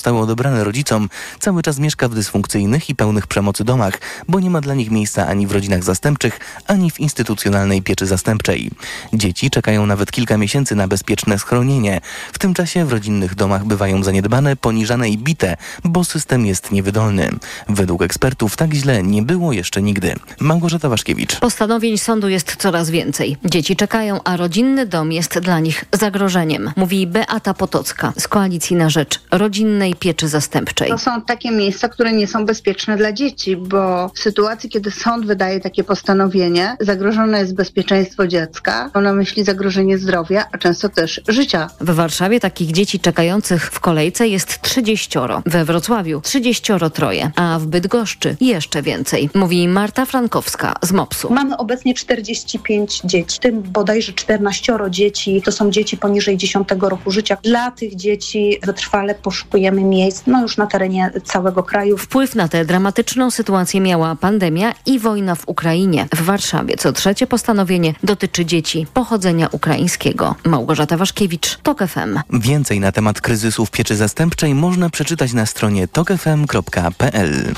zostały odebrane rodzicom, cały czas mieszka w dysfunkcyjnych i pełnych przemocy domach, bo nie ma dla nich miejsca ani w rodzinach zastępczych, ani w instytucjonalnej pieczy zastępczej. Dzieci czekają nawet kilka miesięcy na bezpieczne schronienie. W tym czasie w rodzinnych domach bywają zaniedbane, poniżane i bite, bo system jest niewydolny. Według ekspertów tak źle nie było jeszcze nigdy. Małgorzata Waszkiewicz. Postanowień sądu jest coraz więcej. Dzieci czekają, a rodzinny dom jest dla nich zagrożeniem, mówi Beata Potocka z Koalicji na Rzecz Rodzinnej Pieczy Zastępczej. To są takie miejsca, które nie są bezpieczne dla dzieci, bo w sytuacji, kiedy sąd wydaje takie postanowienie, zagrożone jest bezpieczeństwo dziecka, ono myśli zagrożenie zdrowia, a często też życia. W Warszawie takich dzieci czekających w kolejce jest 30, we Wrocławiu 33, a w Bydgoszczy jeszcze więcej, mówi Marta Frankowska z MOPS-u. Mamy obecnie 45 dzieci, w tym bodajże 14 dzieci to są dzieci poniżej 10 roku życia. Dla tych dzieci wytrwale poszukujemy miejsc, no już na terenie całego kraju. Wpływ na tę dramatyczną sytuację miała pandemia i wojna w Ukrainie. W Warszawie co trzecie postanowienie dotyczy dzieci pochodzenia ukraińskiego. Małgorzata Waszkiewicz, TOK FM. Więcej na temat kryzysu w pieczy zastępczej można przeczytać na stronie tokefm.pl.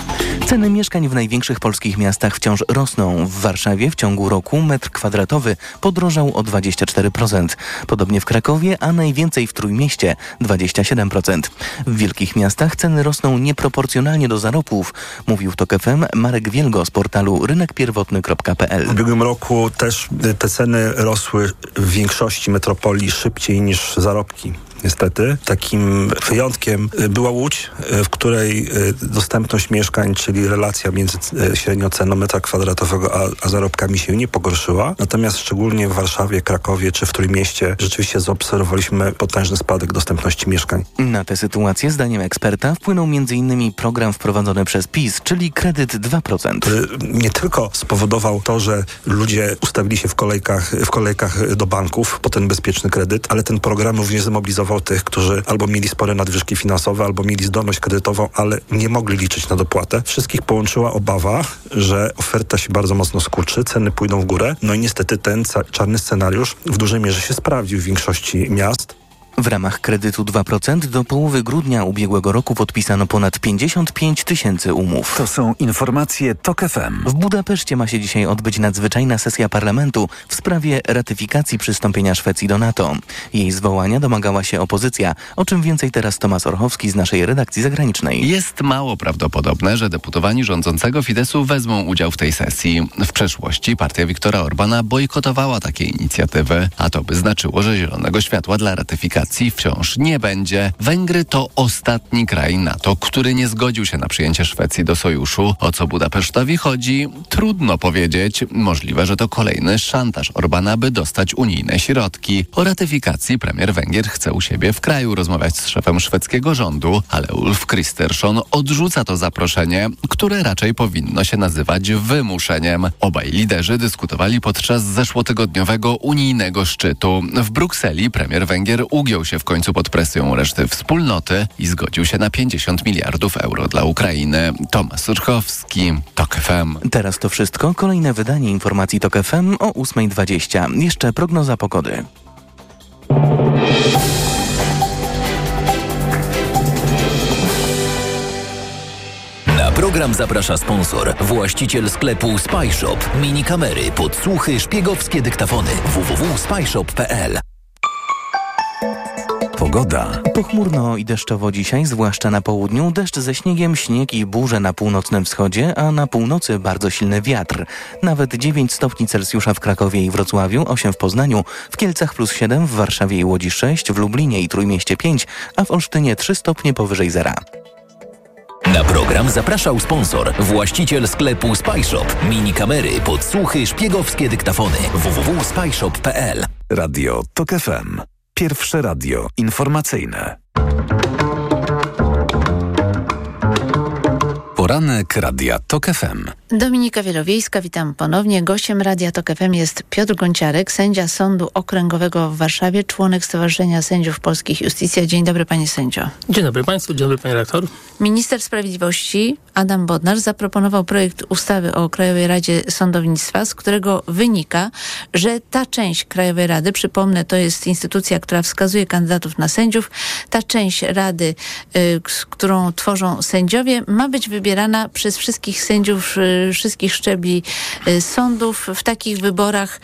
Ceny mieszkań w największych polskich miastach wciąż rosną. W Warszawie w ciągu roku metr kwadratowy podrożał o 24%. Podobnie w Krakowie, a najwięcej w Trójmieście 27%. W wielkich miastach ceny rosną nieproporcjonalnie do zarobków, mówił TOK FM Marek Wielgo z portalu rynekpierwotny.pl. W ubiegłym roku też te ceny rosły w większości metropolii szybciej niż zarobki niestety. Takim wyjątkiem była Łódź, w której dostępność mieszkań, czyli relacja między średnią ceną metra kwadratowego a, a zarobkami się nie pogorszyła. Natomiast szczególnie w Warszawie, Krakowie czy w Trójmieście rzeczywiście zaobserwowaliśmy potężny spadek dostępności mieszkań. Na tę sytuację, zdaniem eksperta, wpłynął m.in. program wprowadzony przez PiS, czyli kredyt 2%. Nie tylko spowodował to, że ludzie ustawili się w kolejkach, w kolejkach do banków po ten bezpieczny kredyt, ale ten program również zmobilizował tych, którzy albo mieli spore nadwyżki finansowe, albo mieli zdolność kredytową, ale nie mogli liczyć na dopłatę. Wszystkich połączyła obawa, że oferta się bardzo mocno skurczy, ceny pójdą w górę. No i niestety ten czarny scenariusz w dużej mierze się sprawdził w większości miast. W ramach kredytu 2% do połowy grudnia ubiegłego roku podpisano ponad 55 tysięcy umów. To są informacje TOK FM. W Budapeszcie ma się dzisiaj odbyć nadzwyczajna sesja parlamentu w sprawie ratyfikacji przystąpienia Szwecji do NATO. Jej zwołania domagała się opozycja, o czym więcej teraz Tomasz Orchowski z naszej redakcji zagranicznej. Jest mało prawdopodobne, że deputowani rządzącego Fidesu wezmą udział w tej sesji. W przeszłości partia Viktora Orbana bojkotowała takie inicjatywy, a to by znaczyło, że zielonego światła dla ratyfikacji wciąż nie będzie. Węgry to ostatni kraj NATO, który nie zgodził się na przyjęcie Szwecji do sojuszu. O co Budapesztowi chodzi? Trudno powiedzieć. Możliwe, że to kolejny szantaż Orbana, by dostać unijne środki. O ratyfikacji premier Węgier chce u siebie w kraju rozmawiać z szefem szwedzkiego rządu, ale Ulf Kristersson odrzuca to zaproszenie, które raczej powinno się nazywać wymuszeniem. Obaj liderzy dyskutowali podczas zeszłotygodniowego unijnego szczytu. W Brukseli premier Węgier ugiął się w końcu pod presją reszty wspólnoty i zgodził się na 50 miliardów euro dla Ukrainy. Tomasz Surchowski, TOK FM. Teraz to wszystko. Kolejne wydanie informacji TOK FM o 8.20. Jeszcze prognoza pogody. Na program zaprasza sponsor, właściciel sklepu Spyshop. Mini kamery, podsłuchy, szpiegowskie dyktafony. www.spyshop.pl Pogoda. Pochmurno i deszczowo dzisiaj, zwłaszcza na południu. Deszcz ze śniegiem, śnieg i burze na północnym wschodzie, a na północy bardzo silny wiatr. Nawet 9 stopni Celsjusza w Krakowie i Wrocławiu, 8 w Poznaniu, w Kielcach plus 7, w Warszawie i Łodzi 6, w Lublinie i Trójmieście 5, a w Olsztynie 3 stopnie powyżej zera. Na program zapraszał sponsor, właściciel sklepu Spyshop. Mini kamery, podsłuchy, szpiegowskie dyktafony. www.spyshop.pl Radio TOK FM. Pierwsze radio informacyjne. Poranek Radia TOK FM. Dominika Wielowiejska, witam ponownie. Gościem Radia Tok FM jest Piotr Gonciarek, sędzia Sądu Okręgowego w Warszawie, członek Stowarzyszenia Sędziów Polskich Justicja. Dzień dobry panie sędzio. Dzień dobry państwu, dzień dobry panie rektor. Minister Sprawiedliwości Adam Bodnar zaproponował projekt ustawy o Krajowej Radzie Sądownictwa, z którego wynika, że ta część Krajowej Rady, przypomnę, to jest instytucja, która wskazuje kandydatów na sędziów, ta część Rady, y, którą tworzą sędziowie, ma być wybierana przez wszystkich sędziów y, wszystkich szczebli y, sądów w takich wyborach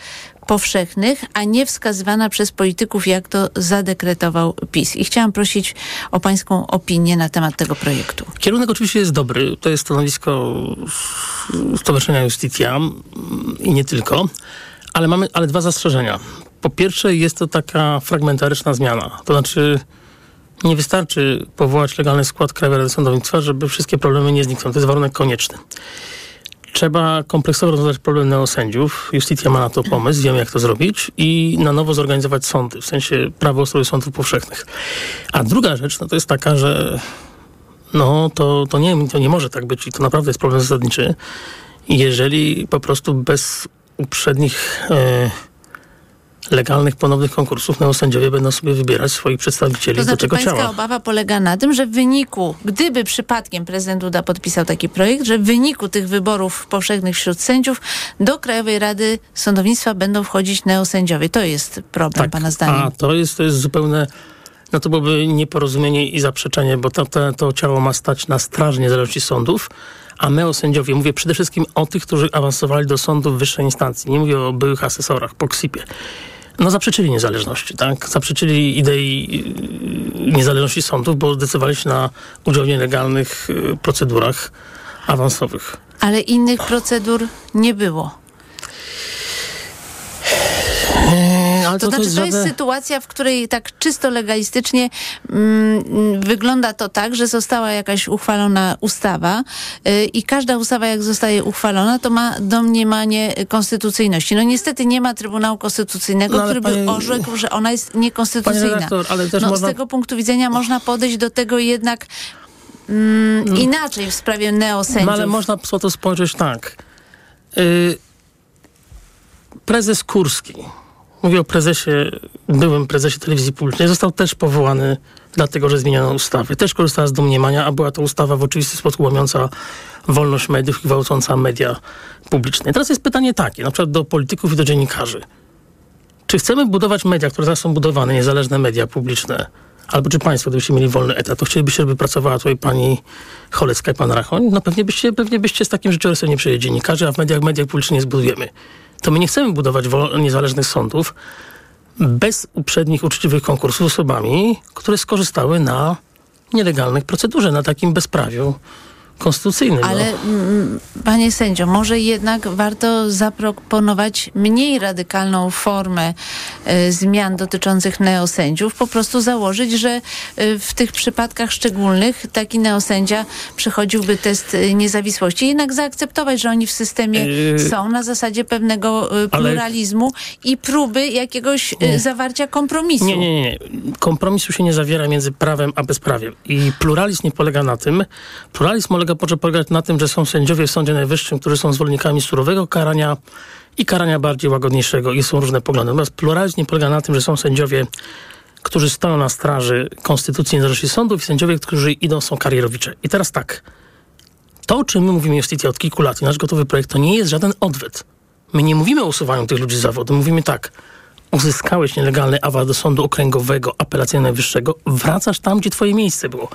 powszechnych, a nie wskazywana przez polityków, jak to zadekretował PiS. I chciałam prosić o pańską opinię na temat tego projektu. Kierunek oczywiście jest dobry. To jest stanowisko Stowarzyszenia Justitia i nie tylko. Ale mamy ale dwa zastrzeżenia. Po pierwsze jest to taka fragmentaryczna zmiana. To znaczy nie wystarczy powołać legalny skład Krajowej Rady Sądownictwa, żeby wszystkie problemy nie znikną. To jest warunek konieczny. Trzeba kompleksowo rozwiązać problem neosędziów. Justitia ma na to pomysł, wiemy jak to zrobić i na nowo zorganizować sądy, w sensie prawo ustroju sądów powszechnych. A druga rzecz, no to jest taka, że no to, to, nie, to nie może tak być i to naprawdę jest problem zasadniczy. Jeżeli po prostu bez uprzednich... E, legalnych ponownych konkursów neosędziowie będą sobie wybierać swoich przedstawicieli to znaczy, do tego pańska ciała. obawa polega na tym, że w wyniku, gdyby przypadkiem prezydent Duda podpisał taki projekt, że w wyniku tych wyborów powszechnych wśród sędziów do Krajowej Rady Sądownictwa będą wchodzić neosędziowie. To jest problem, tak, pana zdaniem. A to jest, to jest zupełne no to byłoby nieporozumienie i zaprzeczenie, bo to, to, to ciało ma stać na straży niezależności sądów, a my o sędziowie, mówię przede wszystkim o tych, którzy awansowali do sądów wyższej instancji. Nie mówię o byłych asesorach po KSIP-ie no zaprzeczyli niezależności, tak? Zaprzeczyli idei y, niezależności sądów, bo zdecydowali się na udział w nielegalnych y, procedurach awansowych. Ale innych procedur nie było. Ale to, to znaczy, to jest, sytuacja, w której tak czysto legalistycznie mm, wygląda to tak, że została jakaś uchwalona ustawa yy, i każda ustawa, jak zostaje uchwalona, to ma domniemanie konstytucyjności. No niestety nie ma Trybunału Konstytucyjnego, no, który by orzekł, że ona jest niekonstytucyjna. Redaktor, no, można... Z tego punktu widzenia można podejść do tego jednak mm, mm. inaczej w sprawie neosędziów. No ale można po to spojrzeć tak. Yy, prezes Kurski Mówię o prezesie, byłym prezesie telewizji publicznej. Został też powołany dlatego, że zmieniono ustawę. Też korzystała z domniemania, a była to ustawa w oczywisty sposób łamiąca wolność mediów i gwałcąca media publiczne. Teraz jest pytanie takie, na przykład do polityków i do dziennikarzy. Czy chcemy budować media, które zaraz są budowane, niezależne media publiczne, albo czy państwo, gdybyście mieli wolny etat, to chcielibyście, żeby pracowała tutaj pani Cholecka i pan Rachoń? No pewnie byście, pewnie byście z takim życiorysem nie przejęli dziennikarzy, a w mediach, mediach publicznych nie zbudujemy to my nie chcemy budować niezależnych sądów bez uprzednich uczciwych konkursów z osobami, które skorzystały na nielegalnych procedurze, na takim bezprawiu konstytucyjnym. Ale no. Panie sędzio, może jednak warto zaproponować mniej radykalną formę y, zmian dotyczących neosędziów, po prostu założyć, że y, w tych przypadkach szczególnych taki neosędzia przechodziłby test y, niezawisłości. Jednak zaakceptować, że oni w systemie yy... są na zasadzie pewnego pluralizmu Ale... i próby jakiegoś nie. zawarcia kompromisu. Nie, nie, nie. Kompromisu się nie zawiera między prawem a bezprawiem. I pluralizm nie polega na tym. Pluralizm polega polega, może polegać na tym, że są sędziowie w Sądzie Najwyższym, którzy są zwolennikami surowego karania i karania bardziej łagodniejszego i są różne poglądy. Natomiast pluralizm polega na tym, że są sędziowie, którzy stoją na straży Konstytucji Niezależności Sądów i sędziowie, którzy idą, są karierowicze. I teraz tak, to, o czym my mówimy Justicja od kilku lat i nasz gotowy projekt, to nie jest żaden odwet. My nie mówimy o usuwaniu tych ludzi z zawodu, mówimy tak, uzyskałeś nielegalny awans do sądu okręgowego, apelacyjnego najwyższego, wracasz tam, gdzie twoje miejsce było.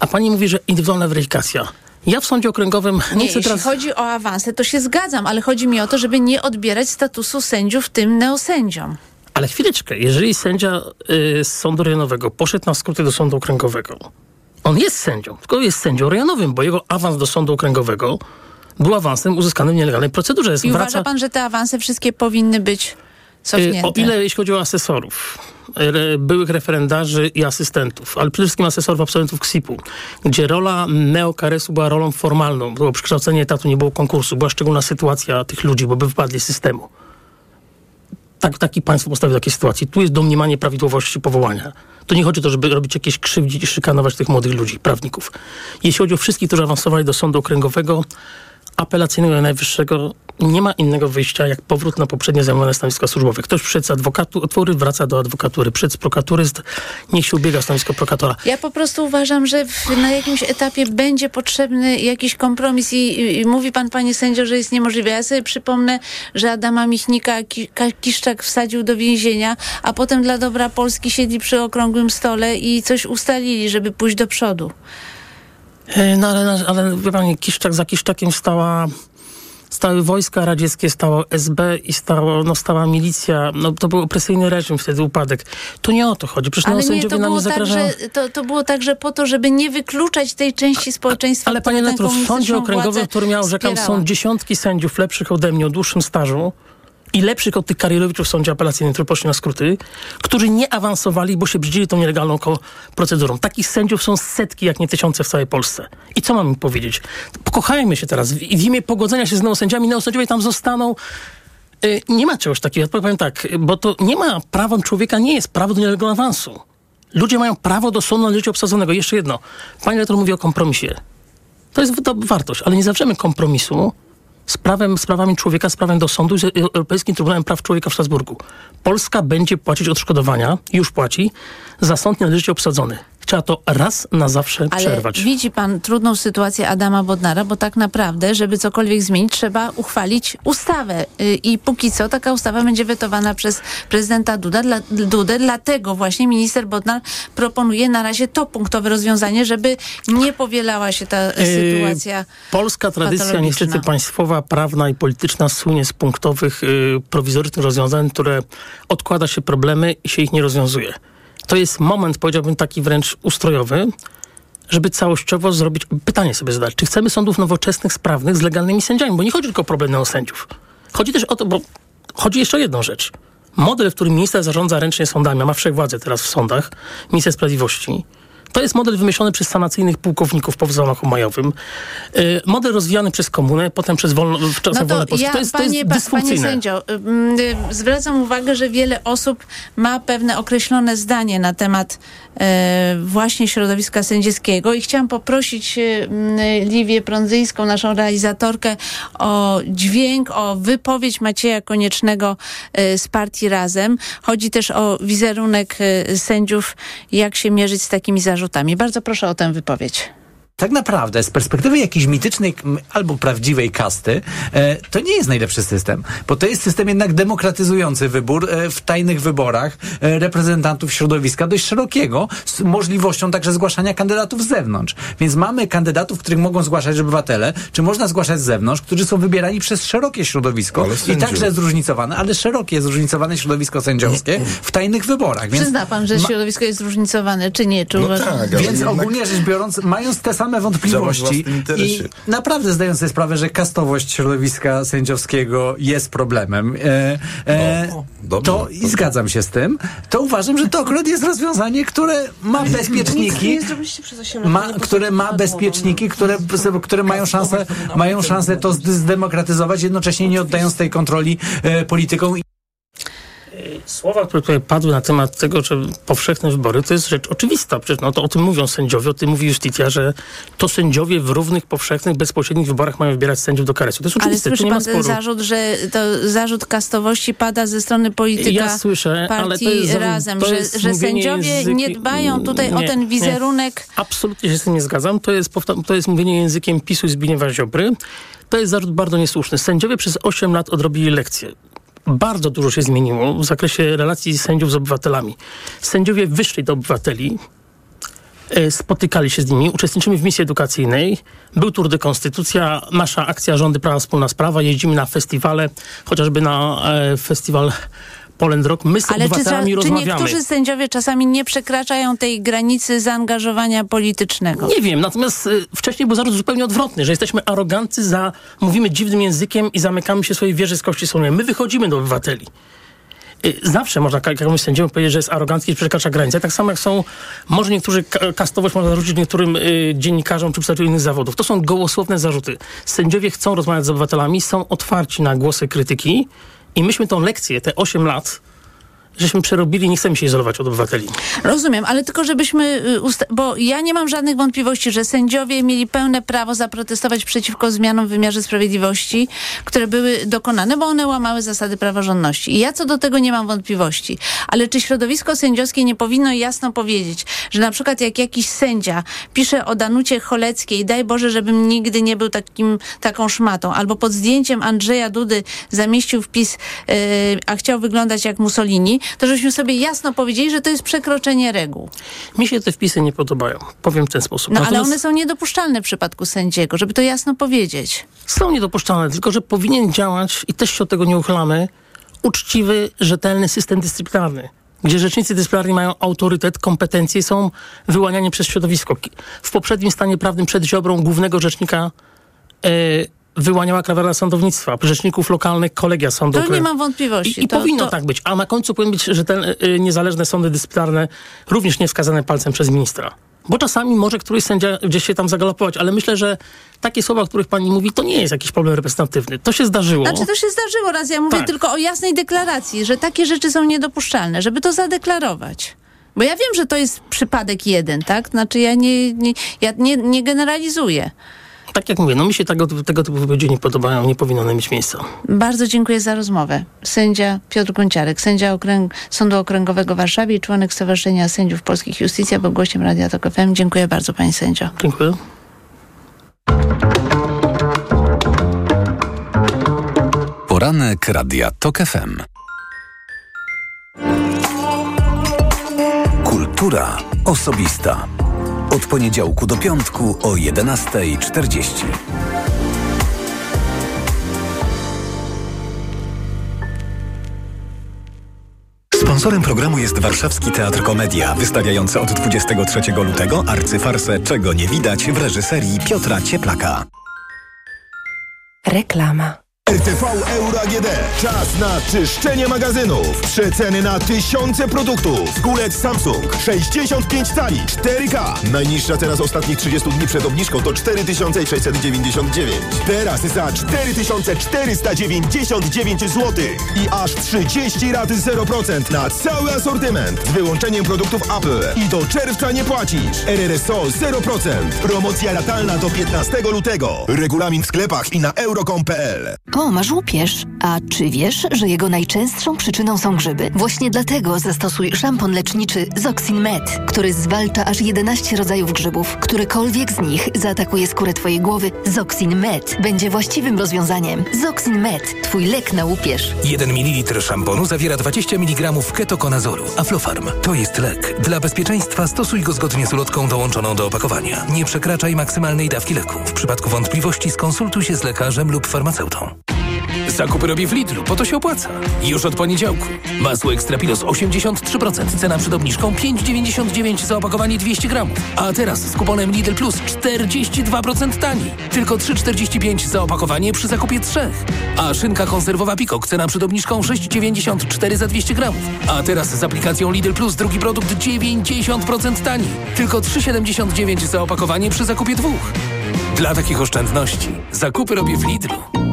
A pani mówi, że indywidualna weryfikacja. Ja w sądzie okręgowym nie, nie chcę teraz... Jeśli chodzi o awanse, to się zgadzam, ale chodzi mi o to, żeby nie odbierać statusu sędziów tym neosędziom. Ale chwileczkę, jeżeli sędzia y, z sądu rejonowego poszedł na skróty do sądu okręgowego, on jest sędzią, tylko jest sędzią rejonowym, bo jego awans do sądu okręgowego był awansem uzyskanym w nielegalnej procedurze. I wraca... uważa pan, że te awanse wszystkie powinny być cofnięte? Y, o ile jeśli chodzi o asesorów? Byłych referendarzy i asystentów, ale przede wszystkim asesorów absolwentów KSIP-u, gdzie rola neokaresu była rolą formalną. Było przekształcenie etatu, nie było konkursu. Była szczególna sytuacja tych ludzi, bo by wypadli z systemu. Tak, taki państwo postawił takiej sytuacji. Tu jest domniemanie prawidłowości powołania. To nie chodzi o to, żeby robić jakieś krzywdzić i szykanować tych młodych ludzi, prawników. Jeśli chodzi o wszystkich, którzy awansowali do sądu okręgowego, apelacyjnego Najwyższego nie ma innego wyjścia jak powrót na poprzednie zajmowane stanowiska służbowe. Ktoś przyszedł z adwokatury, wraca do adwokatury. Przyszedł z prokuratury, niech się ubiega o stanowisko prokuratora. Ja po prostu uważam, że w, na jakimś etapie będzie potrzebny jakiś kompromis i, i, mówi pan, panie sędzio, że jest niemożliwe. Ja sobie przypomnę, że Adama Michnika Ki, Kiszczak wsadził do więzienia, a potem dla dobra Polski siedli przy okrągłym stole i coś ustalili, żeby pójść do przodu. E, no ale, ale wie pani, Kiszczak za Kiszczakiem stała stały wojska radzieckie, stało SB i stało, no, stała milicja. No, to był opresyjny reżim, wtedy upadek. To nie o to chodzi. Przecież ale no, nie, to było, tak, że, to, to było także po to, żeby nie wykluczać tej części społeczeństwa. Ale panie Letru, w sądzie okręgowym, który miał, rzekam, są dziesiątki sędziów lepszych ode mnie o dłuższym stażu i lepszych od tych Karielowiczów w sądzie apelacyjnym, którzy poszli na skróty, którzy nie awansowali, bo się brzydzili tą nielegalną procedurą. Takich sędziów są setki, jak nie tysiące w całej Polsce. I co mam im powiedzieć? Pokochajmy się teraz. W, imię pogodzenia się z neosędziami, neosędziowie tam zostaną. Yy, nie ma czegoś takiego. Ja powiem tak, bo to nie ma prawem człowieka, nie jest prawo do nielegalnego awansu. Ludzie mają prawo do sądu życia obsadzonego. Jeszcze jedno. Pani rektor mówi o kompromisie. To jest to wartość, ale nie zawrzemy kompromisu, z prawem, z prawami człowieka, z prawem do sądu z Europejskim Trybunałem Praw Człowieka w Strasburgu. Polska będzie płacić odszkodowania, już płaci, za sąd należycie obsadzony. Trzeba to raz na zawsze Ale przerwać. widzi pan trudną sytuację Adama Bodnara, bo tak naprawdę, żeby cokolwiek zmienić, trzeba uchwalić ustawę. Y, I póki co taka ustawa będzie wetowana przez prezydenta Duda, dla, Dudę. Dlatego właśnie minister Bodnar proponuje na razie to punktowe rozwiązanie, żeby nie powielała się ta yy, sytuacja. Polska tradycja niestety państwowa, prawna i polityczna słynie z punktowych, yy, prowizorycznych rozwiązań, które odkłada się problemy i się ich nie rozwiązuje to jest moment, powiedziałbym, taki wręcz ustrojowy, żeby całościowo zrobić, pytanie sobie zadać, czy chcemy sądów nowoczesnych, sprawnych, z legalnymi sędziami, bo nie chodzi tylko o problem neosędziów. Chodzi też o to, bo chodzi jeszcze o jedną rzecz. Model, w którym minister zarządza ręcznie sądami, a ma wszechwładzę teraz w sądach, minister sprawiedliwości, to jest model wymyślony przez sanacyjnych pułkowników po zamachu majowym. Yy, model rozwijany przez komunę, potem przez wolno, w czasach no to wolne Polski. Ja, to jest, panie, to jest Panie sędzio, yy, zwracam uwagę, że wiele osób ma pewne określone zdanie na temat yy, właśnie środowiska sędziowskiego i chciałam poprosić y, Liwię Prądzyńską, naszą realizatorkę, o dźwięk, o wypowiedź Macieja Koniecznego y, z partii Razem. Chodzi też o wizerunek y, sędziów, jak się mierzyć z takimi zarzutami zarzutami. Bardzo proszę o tę wypowiedź tak naprawdę z perspektywy jakiejś mitycznej albo prawdziwej kasty, e, to nie jest najlepszy system, bo to jest system jednak demokratyzujący wybór e, w tajnych wyborach e, reprezentantów środowiska dość szerokiego, z możliwością także zgłaszania kandydatów z zewnątrz. Więc mamy kandydatów, których mogą zgłaszać obywatele, czy można zgłaszać z zewnątrz, którzy są wybierani przez szerokie środowisko i także zróżnicowane, ale szerokie, zróżnicowane środowisko sędziowskie w tajnych wyborach. Więc Przyzna pan, że środowisko jest zróżnicowane, czy nie? Czy no tak, Więc jednak... ogólnie rzecz biorąc, mając te same same wątpliwości i naprawdę zdają sobie sprawę, że kastowość środowiska sędziowskiego jest problemem. E, e, no, dobrze, to dobrze. i zgadzam się z tym. To uważam, że to akurat jest rozwiązanie, które ma bezpieczniki, ma, które ma bezpieczniki, które, które mają szansę, mają szansę to zdemokratyzować, jednocześnie nie oddając tej kontroli e, politykom. Słowa, które tutaj padły na temat tego, że powszechne wybory, to jest rzecz oczywista. Przecież no, to o tym mówią sędziowie, o tym mówi Justitia, że to sędziowie w równych, powszechnych, bezpośrednich wyborach mają wybierać sędziów do karesu. To jest oczywiste. Ale słyszy pan ten zarzut, że to zarzut kastowości pada ze strony polityka ja słyszę, partii ale to jest, razem, że, że sędziowie języki... nie dbają tutaj nie, o ten wizerunek. Nie. Absolutnie się z tym nie zgadzam. To jest, to jest mówienie językiem PiSu i Zbigniewa Ziobry. To jest zarzut bardzo niesłuszny. Sędziowie przez 8 lat odrobili lekcje bardzo dużo się zmieniło w zakresie relacji sędziów z obywatelami. Sędziowie wyszli do obywateli, e, spotykali się z nimi, uczestniczymy w misji edukacyjnej. Był Tour de Konstytucja, nasza akcja Rządy Prawa Wspólna Sprawa, jeździmy na festiwale, chociażby na e, festiwal Poland Rock. My z Ale obywatelami czy, rozmawiamy. Czy niektórzy sędziowie czasami nie przekraczają tej granicy zaangażowania politycznego? Nie wiem, natomiast y, wcześniej był zarzut zupełnie odwrotny, że jesteśmy arogancy, za, mówimy dziwnym językiem i zamykamy się swojej wieży z kości sądowej. My wychodzimy do obywateli. Y, zawsze można jakiemuś sędziemu powiedzieć, że jest arogancki i przekracza granice. Tak samo jak są, może niektórzy kastowość można zarzucić niektórym y, dziennikarzom czy przedstawicielom innych zawodów. To są gołosłowne zarzuty. Sędziowie chcą rozmawiać z obywatelami, są otwarci na głosy krytyki i myśmy tą lekcję, te 8 lat, żeśmy przerobili, nie chcemy się izolować od obywateli. Rozumiem, ale tylko żebyśmy, y, bo ja nie mam żadnych wątpliwości, że sędziowie mieli pełne prawo zaprotestować przeciwko zmianom w wymiarze sprawiedliwości, które były dokonane, bo one łamały zasady praworządności. I ja co do tego nie mam wątpliwości. Ale czy środowisko sędziowskie nie powinno jasno powiedzieć, że na przykład jak jakiś sędzia pisze o Danucie Choleckiej, daj Boże, żebym nigdy nie był takim, taką szmatą, albo pod zdjęciem Andrzeja Dudy zamieścił wpis, yy, a chciał wyglądać jak Mussolini, to żebyśmy sobie jasno powiedzieli, że to jest przekroczenie reguł. Mi się te wpisy nie podobają. Powiem w ten sposób. No Natomiast... ale one są niedopuszczalne w przypadku sędziego, żeby to jasno powiedzieć. Są niedopuszczalne, tylko że powinien działać, i też się od tego nie uchylamy, uczciwy, rzetelny system dyscyplinarny gdzie rzecznicy dyscyplinarni mają autorytet, kompetencje są wyłaniani przez środowisko. W poprzednim stanie prawnym przed Ziobrą głównego rzecznika e, wyłaniała Krajowa Sądownictwa, rzeczników lokalnych, kolegia sądowe. To nie mam wątpliwości. I, i to, powinno to... tak być. A na końcu powinny być że te y, niezależne sądy dyscyplinarne, również nie wskazane palcem przez ministra. Bo czasami może któryś sędzia gdzieś się tam zagalopować, ale myślę, że takie słowa, o których pani mówi, to nie jest jakiś problem reprezentatywny. To się zdarzyło. Znaczy to się zdarzyło raz. Ja mówię tak. tylko o jasnej deklaracji, że takie rzeczy są niedopuszczalne, żeby to zadeklarować. Bo ja wiem, że to jest przypadek jeden, tak? Znaczy ja nie, nie, ja nie, nie generalizuję tak jak mówię, no mi się tego, tego typu wypowiedzi nie podobają, nie powinno one mieć miejsca. Bardzo dziękuję za rozmowę. Sędzia Piotr Gonciarek, sędzia okręg, Sądu Okręgowego w Warszawie i członek Stowarzyszenia Sędziów Polskich Justicja, był gościem Radia Tok FM. Dziękuję bardzo, panie sędzio. Dziękuję. Poranek Radia Tok FM. Kultura osobista. Od poniedziałku do piątku o 11.40. Sponsorem programu jest Warszawski Teatr Komedia, wystawiający od 23 lutego arcyfarsę Czego nie widać w reżyserii Piotra Cieplaka. Reklama. RTV Euro AGD. Czas na czyszczenie magazynów. Przeceny na tysiące produktów. Kulec Samsung 65 cali 4K. Najniższa teraz ostatnich 30 dni przed obniżką to 4699. Teraz za 4499 zł. I aż 30 rat 0% na cały asortyment. Z wyłączeniem produktów Apple. I do czerwca nie płacisz. RRSO 0%. Promocja latalna do 15 lutego. Regulamin w sklepach i na euro.com.pl. O, masz łupież. A czy wiesz, że jego najczęstszą przyczyną są grzyby? Właśnie dlatego zastosuj szampon leczniczy Zoxin Med, który zwalcza aż 11 rodzajów grzybów. Którykolwiek z nich zaatakuje skórę twojej głowy, Zoxin Med będzie właściwym rozwiązaniem. Zoxin Med, twój lek na łupież. 1 ml szamponu zawiera 20 mg ketokonazolu. Aflofarm to jest lek. Dla bezpieczeństwa stosuj go zgodnie z ulotką dołączoną do opakowania. Nie przekraczaj maksymalnej dawki leku. W przypadku wątpliwości skonsultuj się z lekarzem lub farmaceutą. Zakupy robię w Lidlu, po to się opłaca. Już od poniedziałku. Masło Extrapilos 83%, cena przed obniżką 5,99 za opakowanie 200 gramów. A teraz z kuponem Lidl Plus 42% taniej. Tylko 3,45 za opakowanie przy zakupie 3. A szynka konserwowa Pikok, cena przed obniżką 6,94 za 200 gramów. A teraz z aplikacją Lidl Plus drugi produkt 90% taniej. Tylko 3,79 za opakowanie przy zakupie dwóch. Dla takich oszczędności zakupy robię w Lidlu.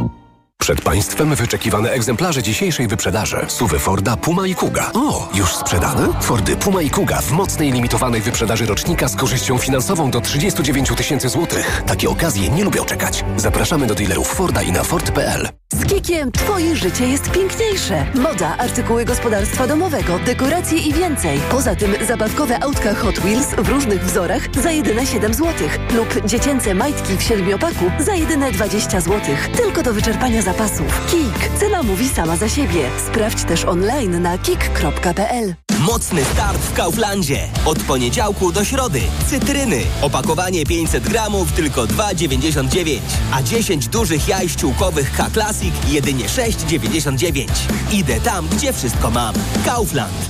Przed Państwem wyczekiwane egzemplarze dzisiejszej wyprzedaży. Suwy Forda Puma i Kuga. O, już sprzedane? Fordy Puma i Kuga w mocnej limitowanej wyprzedaży rocznika z korzyścią finansową do 39 tysięcy złotych. Takie okazje nie lubią czekać. Zapraszamy do dealerów Forda i na Ford.pl. Z Kikiem Twoje życie jest piękniejsze. Moda, artykuły gospodarstwa domowego, dekoracje i więcej. Poza tym zabawkowe autka Hot Wheels w różnych wzorach za jedyne 7 zł lub dziecięce majtki w siedmiopaku za jedyne 20 zł. Tylko do wyczerpania zapasów. Kik. Cena mówi sama za siebie. Sprawdź też online na kik.pl. Mocny start w Kauflandzie. Od poniedziałku do środy. Cytryny. Opakowanie 500 gramów tylko 2,99. A 10 dużych jaj ściółkowych K-Classic jedynie 6,99. Idę tam, gdzie wszystko mam. Kaufland.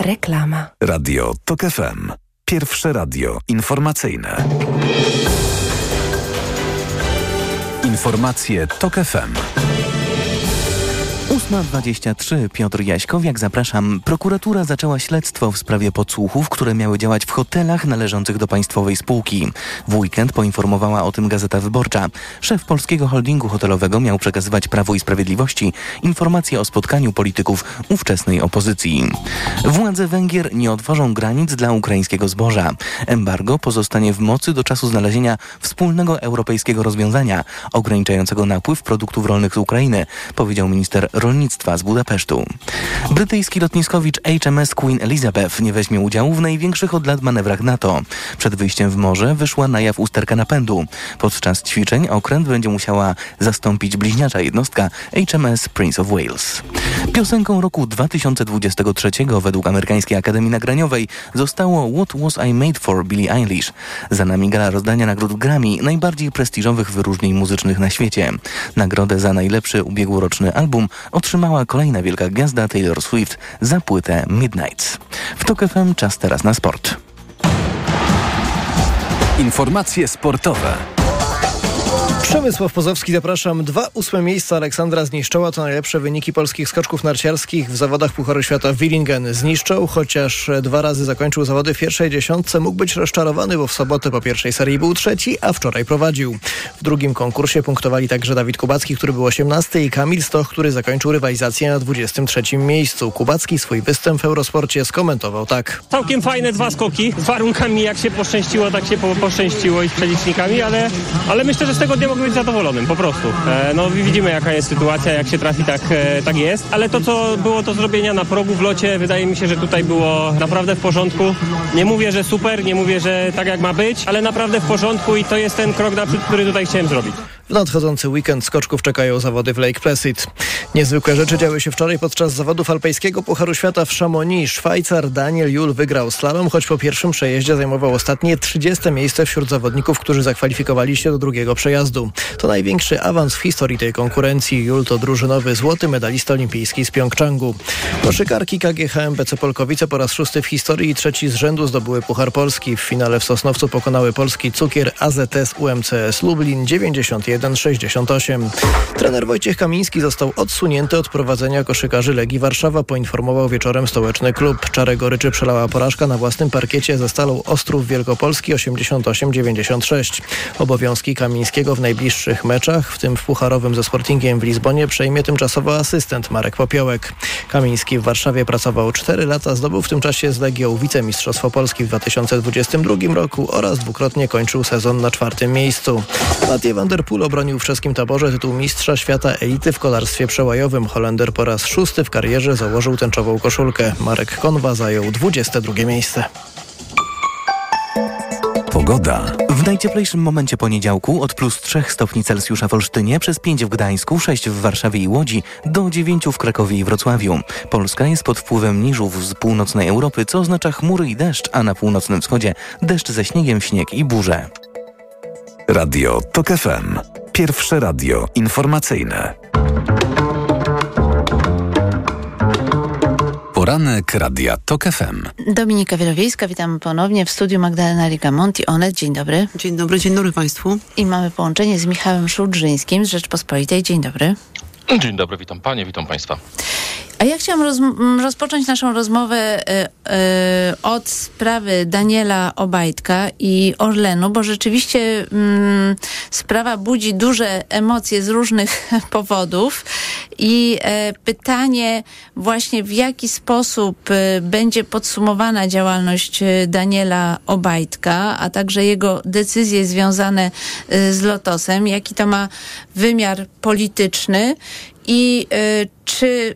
Reklama. Radio TOK FM. Pierwsze radio informacyjne. Informacje TOK FM. 8.23. Piotr Jaśkowiak, zapraszam. Prokuratura zaczęła śledztwo w sprawie podsłuchów, które miały działać w hotelach należących do państwowej spółki. W weekend poinformowała o tym Gazeta Wyborcza. Szef polskiego holdingu hotelowego miał przekazywać Prawu i Sprawiedliwości informacje o spotkaniu polityków ówczesnej opozycji. Władze Węgier nie otworzą granic dla ukraińskiego zboża. Embargo pozostanie w mocy do czasu znalezienia wspólnego europejskiego rozwiązania ograniczającego napływ produktów rolnych z Ukrainy, powiedział minister rolnictwa z Budapesztu. Brytyjski lotniskowicz HMS Queen Elizabeth nie weźmie udziału w największych od lat manewrach NATO. Przed wyjściem w morze wyszła na jaw usterka napędu. Podczas ćwiczeń okręt będzie musiała zastąpić bliźniacza jednostka HMS Prince of Wales. Piosenką roku 2023 według amerykańskiej Akademii Nagraniowej zostało What Was I Made For Billie Eilish. Za nami gala rozdania nagród Grammy, najbardziej prestiżowych wyróżnień muzycznych na świecie. Nagrodę za najlepszy ubiegłoroczny album otrzymała kolejna wielka gwiazda Taylor Swift za płytę Midnights. W TOK FM czas teraz na sport. Informacje sportowe. Przemysław Pozowski, zapraszam. Dwa ósme miejsca Aleksandra Zniszczoła to najlepsze wyniki polskich skoczków narciarskich w zawodach Pucharu Świata w Willingen. Zniszczą, chociaż dwa razy zakończył zawody w pierwszej dziesiątce, mógł być rozczarowany, bo w sobotę po pierwszej serii był trzeci, a wczoraj prowadził. W drugim konkursie punktowali także Dawid Kubacki, który był 18 i Kamil Stoch, który zakończył rywalizację na 23 miejscu. Kubacki swój występ w Eurosporcie skomentował tak. Całkiem fajne dwa skoki. Z warunkami jak się poszczęściło, tak się po, poszczęściło i z przelicznikami, ale, ale myślę, że z tego dnia mogę być zadowolonym, po prostu. E, no widzimy jaka jest sytuacja, jak się trafi, tak, e, tak jest, ale to co było do zrobienia na progu w locie, wydaje mi się, że tutaj było naprawdę w porządku. Nie mówię, że super, nie mówię, że tak jak ma być, ale naprawdę w porządku i to jest ten krok naprzód, który tutaj chciałem zrobić. W nadchodzący weekend skoczków czekają zawody w Lake Placid. Niezwykłe rzeczy działy się wczoraj podczas zawodów alpejskiego Pucharu Świata w Chamonix. Szwajcar Daniel Jul wygrał slalom, choć po pierwszym przejeździe zajmował ostatnie 30 miejsce wśród zawodników, którzy zakwalifikowali się do drugiego przejazdu. To największy awans w historii tej konkurencji. Jul to drużynowy złoty medalista olimpijski z Pjongczangu. Koszykarki KGHM BC Polkowice po raz szósty w historii i trzeci z rzędu zdobyły Puchar Polski. W finale w Sosnowcu pokonały polski cukier AZS UMCS Lublin 91-68. Trener Wojciech Kamiński został odsunięty od prowadzenia koszykarzy Legii Warszawa, poinformował wieczorem stołeczny klub. Czarę Goryczy przelała porażka na własnym parkiecie ze Stalą Ostrów Wielkopolski 88-96. Obowiązki Kamińskiego w najbliższych meczach, w tym w Pucharowym ze Sportingiem w Lizbonie, przejmie tymczasowo asystent Marek Popiołek. Kamiński w Warszawie pracował 4 lata, zdobył w tym czasie z Legią wicemistrzostwo Polski w 2022 roku oraz dwukrotnie kończył sezon na czwartym miejscu. Mathieu van der Poel obronił w czeskim taborze tytuł mistrza świata elity w kolarstwie przełajowym. Holender po raz szósty w karierze założył tęczową koszulkę. Marek Konwa zajął 22 miejsce. Pogoda. W najcieplejszym momencie poniedziałku od plus 3 stopni Celsjusza w Olsztynie, przez 5 w Gdańsku, 6 w Warszawie i Łodzi, do 9 w Krakowie i Wrocławiu. Polska jest pod wpływem niżów z północnej Europy, co oznacza chmury i deszcz, a na północnym wschodzie deszcz ze śniegiem, śnieg i burze. Radio TOK FM. Pierwsze radio informacyjne. Poranek Radia TOK FM. Dominika Wielowiejska, witam ponownie w studiu Magdalena Rigamonti. Onet, dzień dobry. Dzień dobry, dzień dobry Państwu. I mamy połączenie z Michałem Szudrzyńskim z Rzeczpospolitej. Dzień dobry. Dzień dobry, witam Panie, witam Państwa. A ja chciałam roz, rozpocząć naszą rozmowę y, y, od sprawy Daniela Obajtka i Orlenu, bo rzeczywiście y, sprawa budzi duże emocje z różnych powodów. I e, pytanie właśnie w jaki sposób będzie podsumowana działalność Daniela Obajtka, a także jego decyzje związane z Lotosem, jaki to ma wymiar polityczny i y, czy,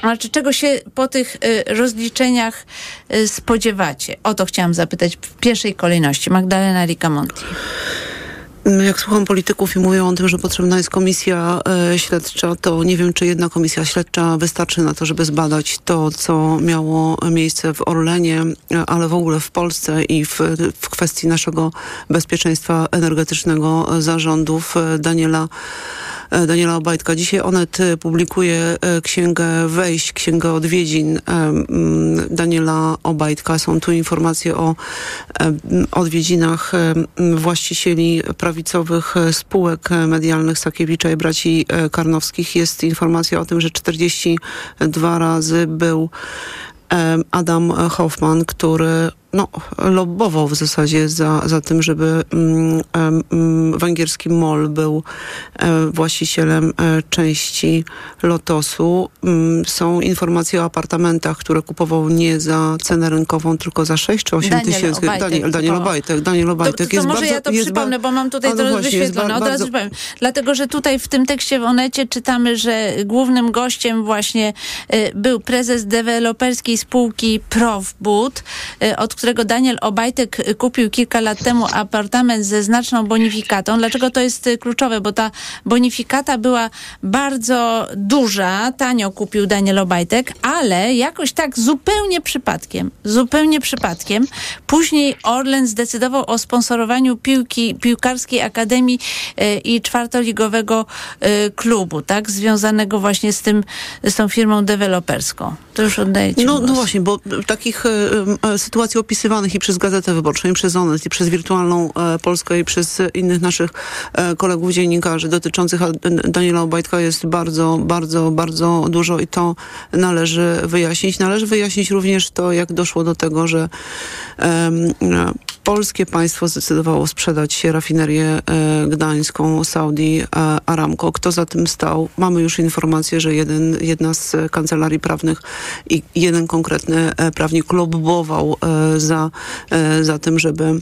znaczy czego się po tych y, rozliczeniach y, spodziewacie? O to chciałam zapytać w pierwszej kolejności. Magdalena Ricamonti. Jak słucham polityków i mówią o tym, że potrzebna jest komisja e, śledcza, to nie wiem, czy jedna komisja śledcza wystarczy na to, żeby zbadać to, co miało miejsce w Orlenie, ale w ogóle w Polsce i w, w kwestii naszego bezpieczeństwa energetycznego zarządów Daniela Daniela Obajtka. Dzisiaj Onet e, publikuje e, księgę Wejść, księgę odwiedzin Daniela Obajtka. Są tu informacje o odwiedzinach właścicieli prawicowych spółek medialnych Sakiewicza i braci Karnowskich. Jest informacja o tym, że 42 razy był Adam Hoffman, który no, lobbował w zasadzie za, za tym, żeby mm, mm, węgierski MOL był e, właścicielem e, części Lotosu. Mm, są informacje o apartamentach, które kupował nie za cenę rynkową, tylko za 6 czy 8 tysięcy. Daniel, Daniel Obajtek. Daniel Obajtek to, to, jest może bardzo, ja to przypomnę, bo mam tutaj to wyświetlone. Od razu powiem. Dlatego, że tutaj w tym tekście w Onecie czytamy, że głównym gościem właśnie y, był prezes deweloperskiej spółki Profbud, y, od którego Daniel Obajtek kupił kilka lat temu apartament ze znaczną bonifikatą. Dlaczego to jest y, kluczowe? Bo ta bonifikata była bardzo duża, tanio kupił Daniel Obajtek, ale jakoś tak zupełnie przypadkiem, zupełnie przypadkiem, później Orlen zdecydował o sponsorowaniu piłki, piłkarskiej akademii y, i czwartoligowego y, klubu, tak, związanego właśnie z tym, z tą firmą deweloperską. To już oddaję no, no właśnie, bo takich e, sytuacji opisywanych i przez Gazetę Wyborczą, i przez Onet, i przez Wirtualną e, Polskę, i przez innych naszych e, kolegów dziennikarzy dotyczących Daniela Obajtka jest bardzo, bardzo, bardzo dużo i to należy wyjaśnić. Należy wyjaśnić również to, jak doszło do tego, że polskie państwo zdecydowało sprzedać rafinerię e, gdańską Saudi e, Aramco. Kto za tym stał? Mamy już informację, że jeden, jedna z kancelarii prawnych i jeden konkretny e, prawnik lobbował za, za tym, żeby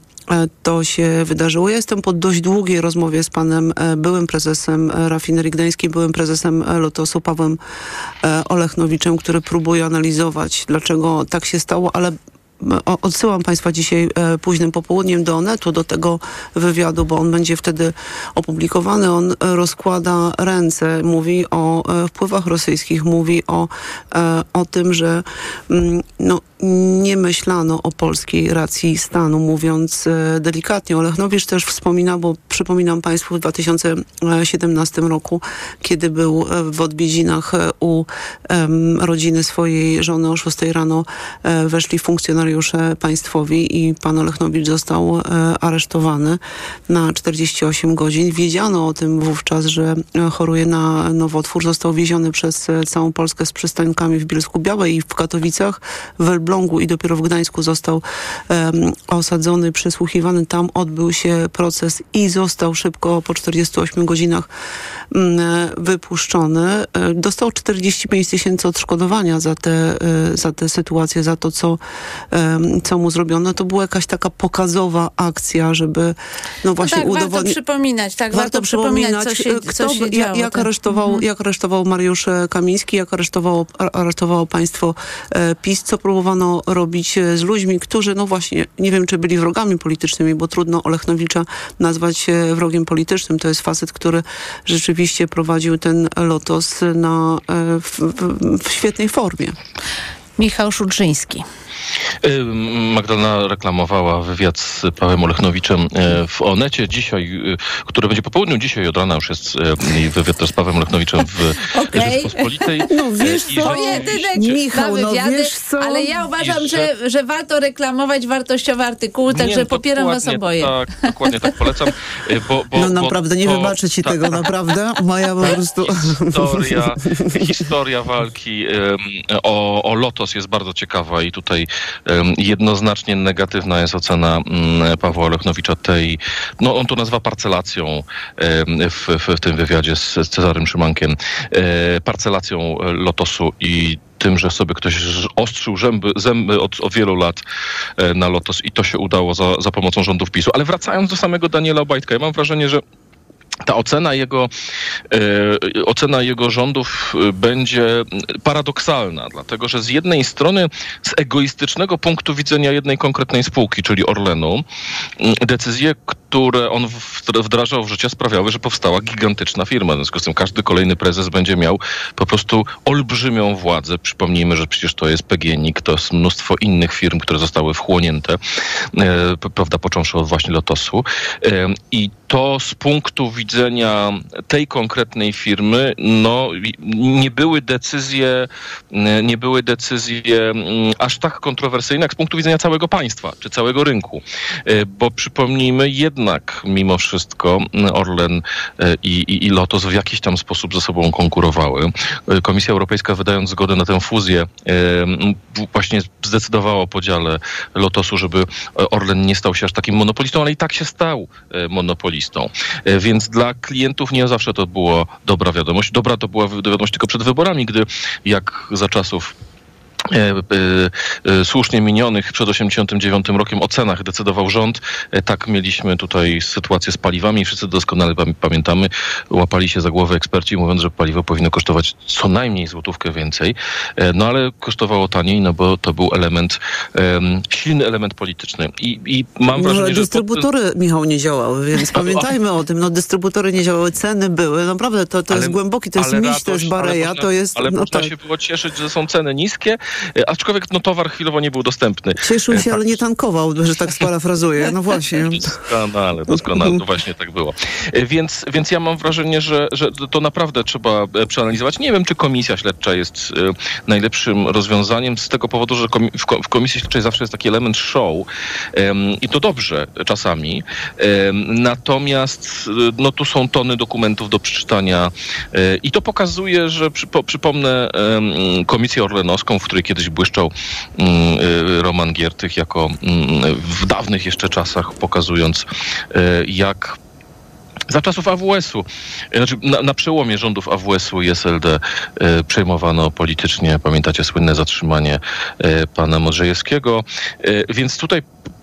to się wydarzyło. Ja jestem po dość długiej rozmowie z panem byłym prezesem rafinerii gdańskiej, byłym prezesem Lotosu, Pawłem Olechnowiciem, który próbuje analizować, dlaczego tak się stało, ale odsyłam Państwa dzisiaj e, późnym popołudniem do Onetu, do tego wywiadu, bo on będzie wtedy opublikowany. On rozkłada ręce, mówi o e, wpływach rosyjskich, mówi o, e, o tym, że mm, no, nie myślano o polskiej racji stanu, mówiąc delikatnie. Olechnowicz też wspomina, bo przypominam Państwu w 2017 roku, kiedy był w odwiedzinach u rodziny swojej żony o 6 rano weszli funkcjonariusze funkcjonariusze państwowi i pan Olechnowicz został e, aresztowany na 48 godzin. Wiedziano o tym wówczas, że e, choruje na nowotwór. Został wieziony przez e, całą Polskę z przystankami w Bielsku Białej i w Katowicach, w Elblągu i dopiero w Gdańsku został osadzony, przesłuchiwany. Tam odbył się proces i został szybko po 48 godzinach mm, wypuszczony. Dostał 45 tysięcy odszkodowania za te, za tę sytuację, za to, co co mu zrobiono, to była jakaś taka pokazowa akcja, żeby no właśnie no tak, udowodnić... warto przypominać, tak, warto, warto przypominać, co się, kto, co się działo. Jak, tak. aresztował, mhm. jak aresztował Mariusz Kamiński, jak aresztowało, aresztowało państwo e, PiS, co próbowano robić e, z ludźmi, którzy, no właśnie, nie wiem, czy byli wrogami politycznymi, bo trudno Olechnowicza nazwać e, wrogiem politycznym. To jest facet, który rzeczywiście prowadził ten lotos na, w, w, w świetnej formie. Michał Szudrzyński. Magdalena reklamowała wywiad z Pawłem Olechnowiczem e, w Onecie dzisiaj, e, który będzie po południu. Dzisiaj od rana już jest wywiad z Pawłem Olechnowiczem w okay. Rzeczpospolitej. No wiesz co, pojedynek Michał, no wiesz co? Ale ja uważam, że, że, że warto reklamować wartościowe artykuły, także nie, popieram was oboje. Tak, dokładnie tak polecam. Bo, bo, no naprawdę, nie wybaczę ci tego, naprawdę. Moja po prostu... Historia, historia walki o, o Lotos jest bardzo ciekawa i tutaj jednoznacznie negatywna jest ocena mm, Pawła Olechnowicza tej, no on to nazywa parcelacją w, w, tym wywiadzie z, z Cezarym Szymankiem, e, parcelacją Lotosu i tym, że sobie ktoś ostrzył zęby, zęby od, od, wielu lat e, na Lotos i to się udało za, za pomocą rządów PiSu. Ale wracając do samego Daniela Obajtka, ja mam wrażenie, że ta ocena jego, e, ocena jego rządów e, będzie paradoksalna, dlatego że z jednej strony z egoistycznego punktu widzenia jednej konkretnej spółki, czyli Orlenu, decyzje, które on wdrażał w życie sprawiały, że powstała gigantyczna firma. W związku z tym każdy kolejny prezes będzie miał po prostu olbrzymią władzę. Przypomnijmy, że przecież to jest PGNiG, to jest mnóstwo innych firm, które zostały wchłonięte, e, prawda, począwszy od właśnie Lotosu. I to z punktu widzenia widzenia tej konkretnej firmy, no nie były decyzje, nie były decyzje mm, aż tak kontrowersyjne jak z punktu widzenia całego państwa, czy całego rynku. E, bo przypomnijmy, jednak mimo wszystko Orlen e, i, i, i Lotos w jakiś tam sposób ze sobą konkurowały. E, Komisja Europejska wydając zgodę na tę fuzję właśnie zdecydowała o podziale Lotosu, żeby Orlen nie stał się aż takim monopolistą, ale i tak się stał monopolistą. Więc dla klientów nie zawsze to było dobra wiadomość. Dobra to była wiadomość tylko przed wyborami, gdy jak za czasów słusznie minionych przed 89 rokiem o cenach decydował rząd. Tak mieliśmy tutaj sytuację z paliwami. Wszyscy doskonale pamiętamy. Łapali się za głowę eksperci mówiąc, że paliwo powinno kosztować co najmniej złotówkę więcej. No ale kosztowało taniej, no bo to był element, silny element polityczny. I, i mam no, wrażenie, ale dystrybutory, że... Michał, nie działały, więc pamiętajmy o tym. No dystrybutory nie działały, ceny były. Naprawdę to, to ale, jest głęboki, to jest miś, to jest bareja, to jest... Ale no, można tak. się było cieszyć, że są ceny niskie, E, aczkolwiek no, towar chwilowo nie był dostępny. Cieszył się, tak. ale nie tankował, że tak sparafrazuję. No właśnie. Doskonale, doskonale, to właśnie tak było. E, więc, więc ja mam wrażenie, że, że to naprawdę trzeba przeanalizować. Nie wiem, czy komisja śledcza jest najlepszym rozwiązaniem z tego powodu, że w komisji śledczej zawsze jest taki element show i to dobrze czasami. Natomiast no tu są tony dokumentów do przeczytania i to pokazuje, że przypomnę Komisję Orlenowską, w której kiedyś błyszczał mm, y, Roman Giertych jako mm, w dawnych jeszcze czasach, pokazując y, jak za czasów AWS-u, znaczy na, na przełomie rządów AWS-u i SLD e, przejmowano politycznie, pamiętacie słynne zatrzymanie e, pana Modrzejewskiego, e, więc tutaj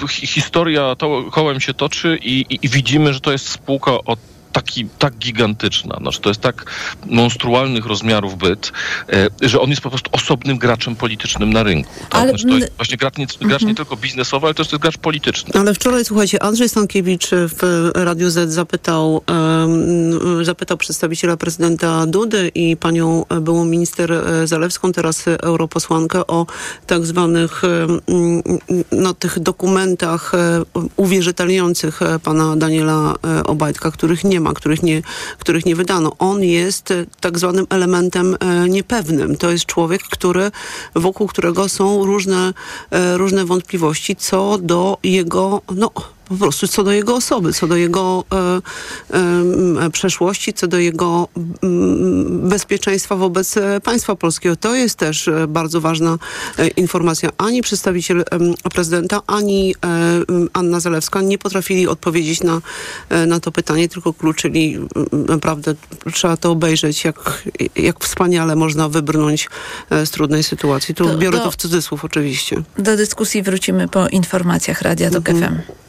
historia to, kołem się toczy i, i, i widzimy, że to jest spółka o taki, tak gigantyczna, znaczy to jest tak monstrualnych rozmiarów byt, e, że on jest po prostu osobnym graczem politycznym na rynku. Tak? Ale... Znaczy to jest właśnie gracz nie, gracz nie mhm. tylko biznesowy, ale też jest gracz polityczny. Ale wczoraj, słuchajcie, Andrzej Stankiewicz w Radiu Z zapytał, um, zapytał przedstawiciela prezydenta Dudy i panią byłą minister e, Zalewską, teraz europosłankę, o tak zwanych um, no, tych dokumentach e, uwierzytelniających pana Daniela Obajtka, których nie ma, których nie, których nie wydano. On jest e, tak zwanym elementem e, niepewnym. To jest człowiek, który, wokół którego są różne, e, różne wątpliwości co do jego, no po prostu co do jego osoby, co do jego e, e, przeszłości, co do jego m, bezpieczeństwa wobec e, państwa polskiego. To jest też bardzo ważna informacja. Ani przedstawiciel prezydenta, ani Anna Zalewska nie potrafili odpowiedzieć na, na to pytanie, tylko kluczyli. Naprawdę trzeba to obejrzeć, jak, jak wspaniale można wybrnąć z trudnej sytuacji. Tu biorę do, to w cudzysłów oczywiście. Do dyskusji wrócimy po informacjach Radia TOK mhm. FM.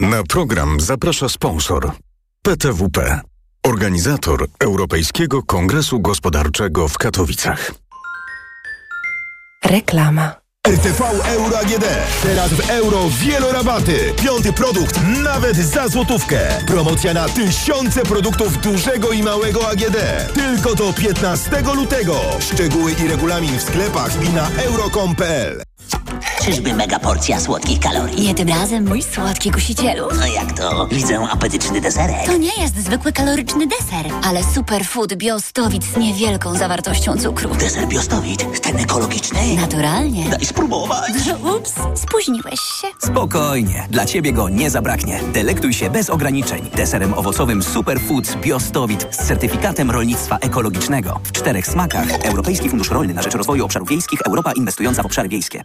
Na program zaprasza sponsor PTWP, organizator Europejskiego Kongresu Gospodarczego w Katowicach. Reklama. RTV Euro AGD. Teraz w euro wielorabaty. Piąty produkt nawet za złotówkę. Promocja na tysiące produktów dużego i małego AGD. Tylko do 15 lutego. Szczegóły i regulamin w sklepach i na euro.com.pl. Czyżby mega porcja słodkich kalorii? Nie tym razem, mój słodki kusicielu. No jak to? Widzę apetyczny deserek. To nie jest zwykły kaloryczny deser, ale superfood biostowit z niewielką zawartością cukru. Deser biostowit? Ten ekologiczny? Naturalnie. Daj spróbować. Ups, spóźniłeś się. Spokojnie, dla Ciebie go nie zabraknie. Delektuj się bez ograniczeń. Deserem owocowym Superfoods Biostowit z certyfikatem rolnictwa ekologicznego. W czterech smakach. Europejski Fundusz Rolny na rzecz rozwoju obszarów wiejskich. Europa inwestująca w obszary wiejskie.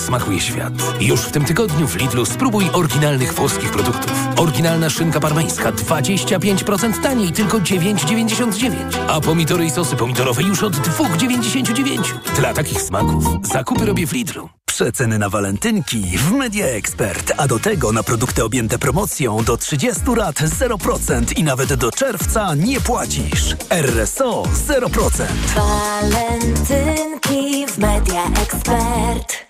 smakuje świat. Już w tym tygodniu w Lidlu spróbuj oryginalnych włoskich produktów. Oryginalna szynka parmeńska 25% taniej, tylko 9,99. A pomidory i sosy pomidorowe już od 2,99. Dla takich smaków zakupy robię w Lidlu. Przeceny na walentynki w Media Expert, a do tego na produkty objęte promocją do 30 lat 0% i nawet do czerwca nie płacisz. RSO 0%. Walentynki w Media Expert.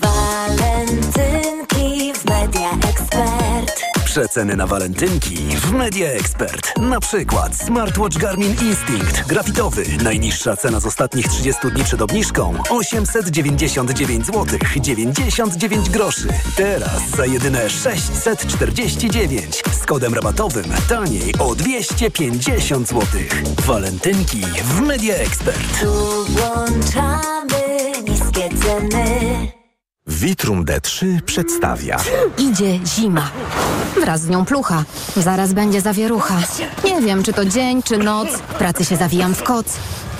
Walentynki w Media Expert. Przeceny na walentynki w Media Expert. Na przykład smartwatch Garmin Instinct grafitowy. Najniższa cena z ostatnich 30 dni przed obniżką 899 zł 99 groszy. Teraz za jedyne 649 z kodem rabatowym taniej o 250 zł. Walentynki w Media Expert. Tu włączamy niskie ceny. Vitrum D3 przedstawia. Idzie zima. Wraz z nią plucha. Zaraz będzie zawierucha. Nie wiem, czy to dzień, czy noc. Pracy się zawijam w koc.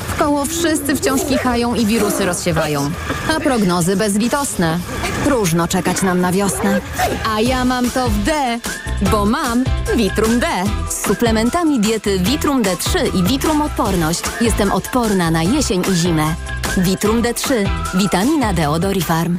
W koło wszyscy wciąż kichają i wirusy rozsiewają. A prognozy bezlitosne. Próżno czekać nam na wiosnę. A ja mam to w D, bo mam Vitrum D. Z suplementami diety Vitrum D3 i Vitrum Odporność jestem odporna na jesień i zimę. Vitrum D3. Witamina D od Orifarm.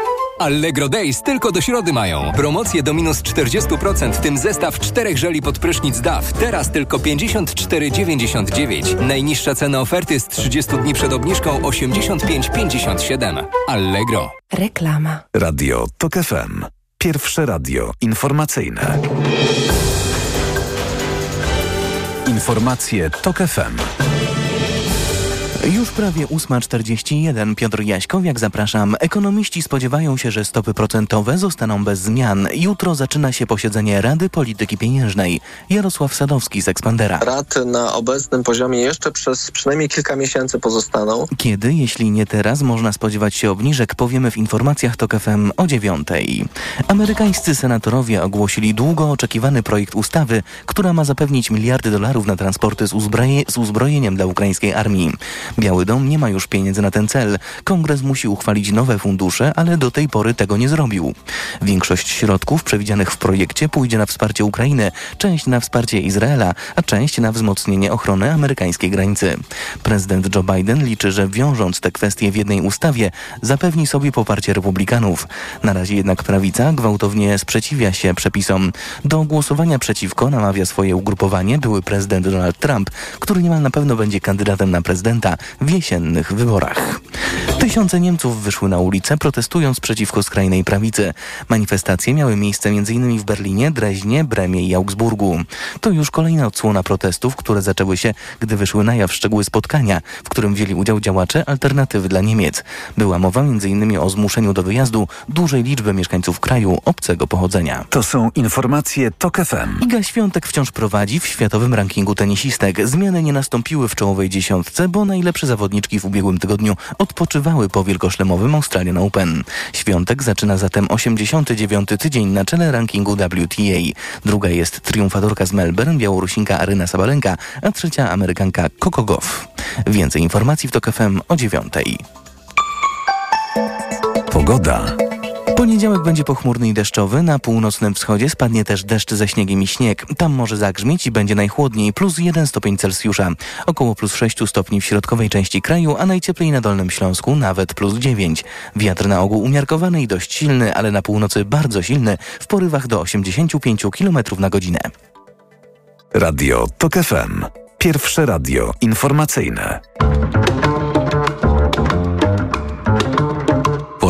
Allegro Days tylko do środy mają. Promocje do minus 40%, w tym zestaw czterech żeli pod prysznic DAW. Teraz tylko 54,99. Najniższa cena oferty z 30 dni przed obniżką 85,57. Allegro. Reklama. Radio TOK FM. Pierwsze radio informacyjne. Informacje TOK FM. Już prawie 8.41. Piotr Jaśkowiak, zapraszam. Ekonomiści spodziewają się, że stopy procentowe zostaną bez zmian. Jutro zaczyna się posiedzenie Rady Polityki Pieniężnej. Jarosław Sadowski z Ekspandera. Raty na obecnym poziomie jeszcze przez przynajmniej kilka miesięcy pozostaną. Kiedy, jeśli nie teraz, można spodziewać się obniżek, powiemy w informacjach TOK FM o dziewiątej. Amerykańscy senatorowie ogłosili długo oczekiwany projekt ustawy, która ma zapewnić miliardy dolarów na transporty z, uzbroje z uzbrojeniem dla ukraińskiej armii. Biały Dom nie ma już pieniędzy na ten cel. Kongres musi uchwalić nowe fundusze, ale do tej pory tego nie zrobił. Większość środków przewidzianych w projekcie pójdzie na wsparcie Ukrainy, część na wsparcie Izraela, a część na wzmocnienie ochrony amerykańskiej granicy. Prezydent Joe Biden liczy, że wiążąc te kwestie w jednej ustawie, zapewni sobie poparcie republikanów. Na razie jednak prawica gwałtownie sprzeciwia się przepisom. Do głosowania przeciwko namawia swoje ugrupowanie były prezydent Donald Trump, który niemal na pewno będzie kandydatem na prezydenta w jesiennych wyborach. Tysiące Niemców wyszły na ulicę protestując przeciwko skrajnej prawicy. Manifestacje miały miejsce m.in. w Berlinie, Dreźnie, Bremie i Augsburgu. To już kolejna odsłona protestów, które zaczęły się, gdy wyszły na jaw szczegóły spotkania, w którym wzięli udział działacze Alternatywy dla Niemiec. Była mowa m.in. o zmuszeniu do wyjazdu dużej liczby mieszkańców kraju obcego pochodzenia. To są informacje TOK FM. Iga Świątek wciąż prowadzi w światowym rankingu tenisistek. Zmiany nie nastąpiły w czołowej dziesiątce, bo najlepszy najlepsze zawodniczki w ubiegłym tygodniu odpoczywały po wielkoszlemowym Australian Open. Świątek zaczyna zatem 89. tydzień na czele rankingu WTA. Druga jest triumfatorka z Melbourne, Białorusinka Aryna Sabalenka, a trzecia Amerykanka Coco Goff. Więcej informacji w TOK FM o dziewiątej. Pogoda. Poniedziałek będzie pochmurny i deszczowy. Na północnym wschodzie spadnie też deszcz ze śniegiem i śnieg. Tam może zagrzmieć i będzie najchłodniej, plus 1 stopień Celsjusza. Około plus 6 stopni w środkowej części kraju, a najcieplej na Dolnym Śląsku nawet plus 9. Wiatr na ogół umiarkowany i dość silny, ale na północy bardzo silny, w porywach do 85 km na godzinę. Radio TOK FM. Pierwsze radio informacyjne.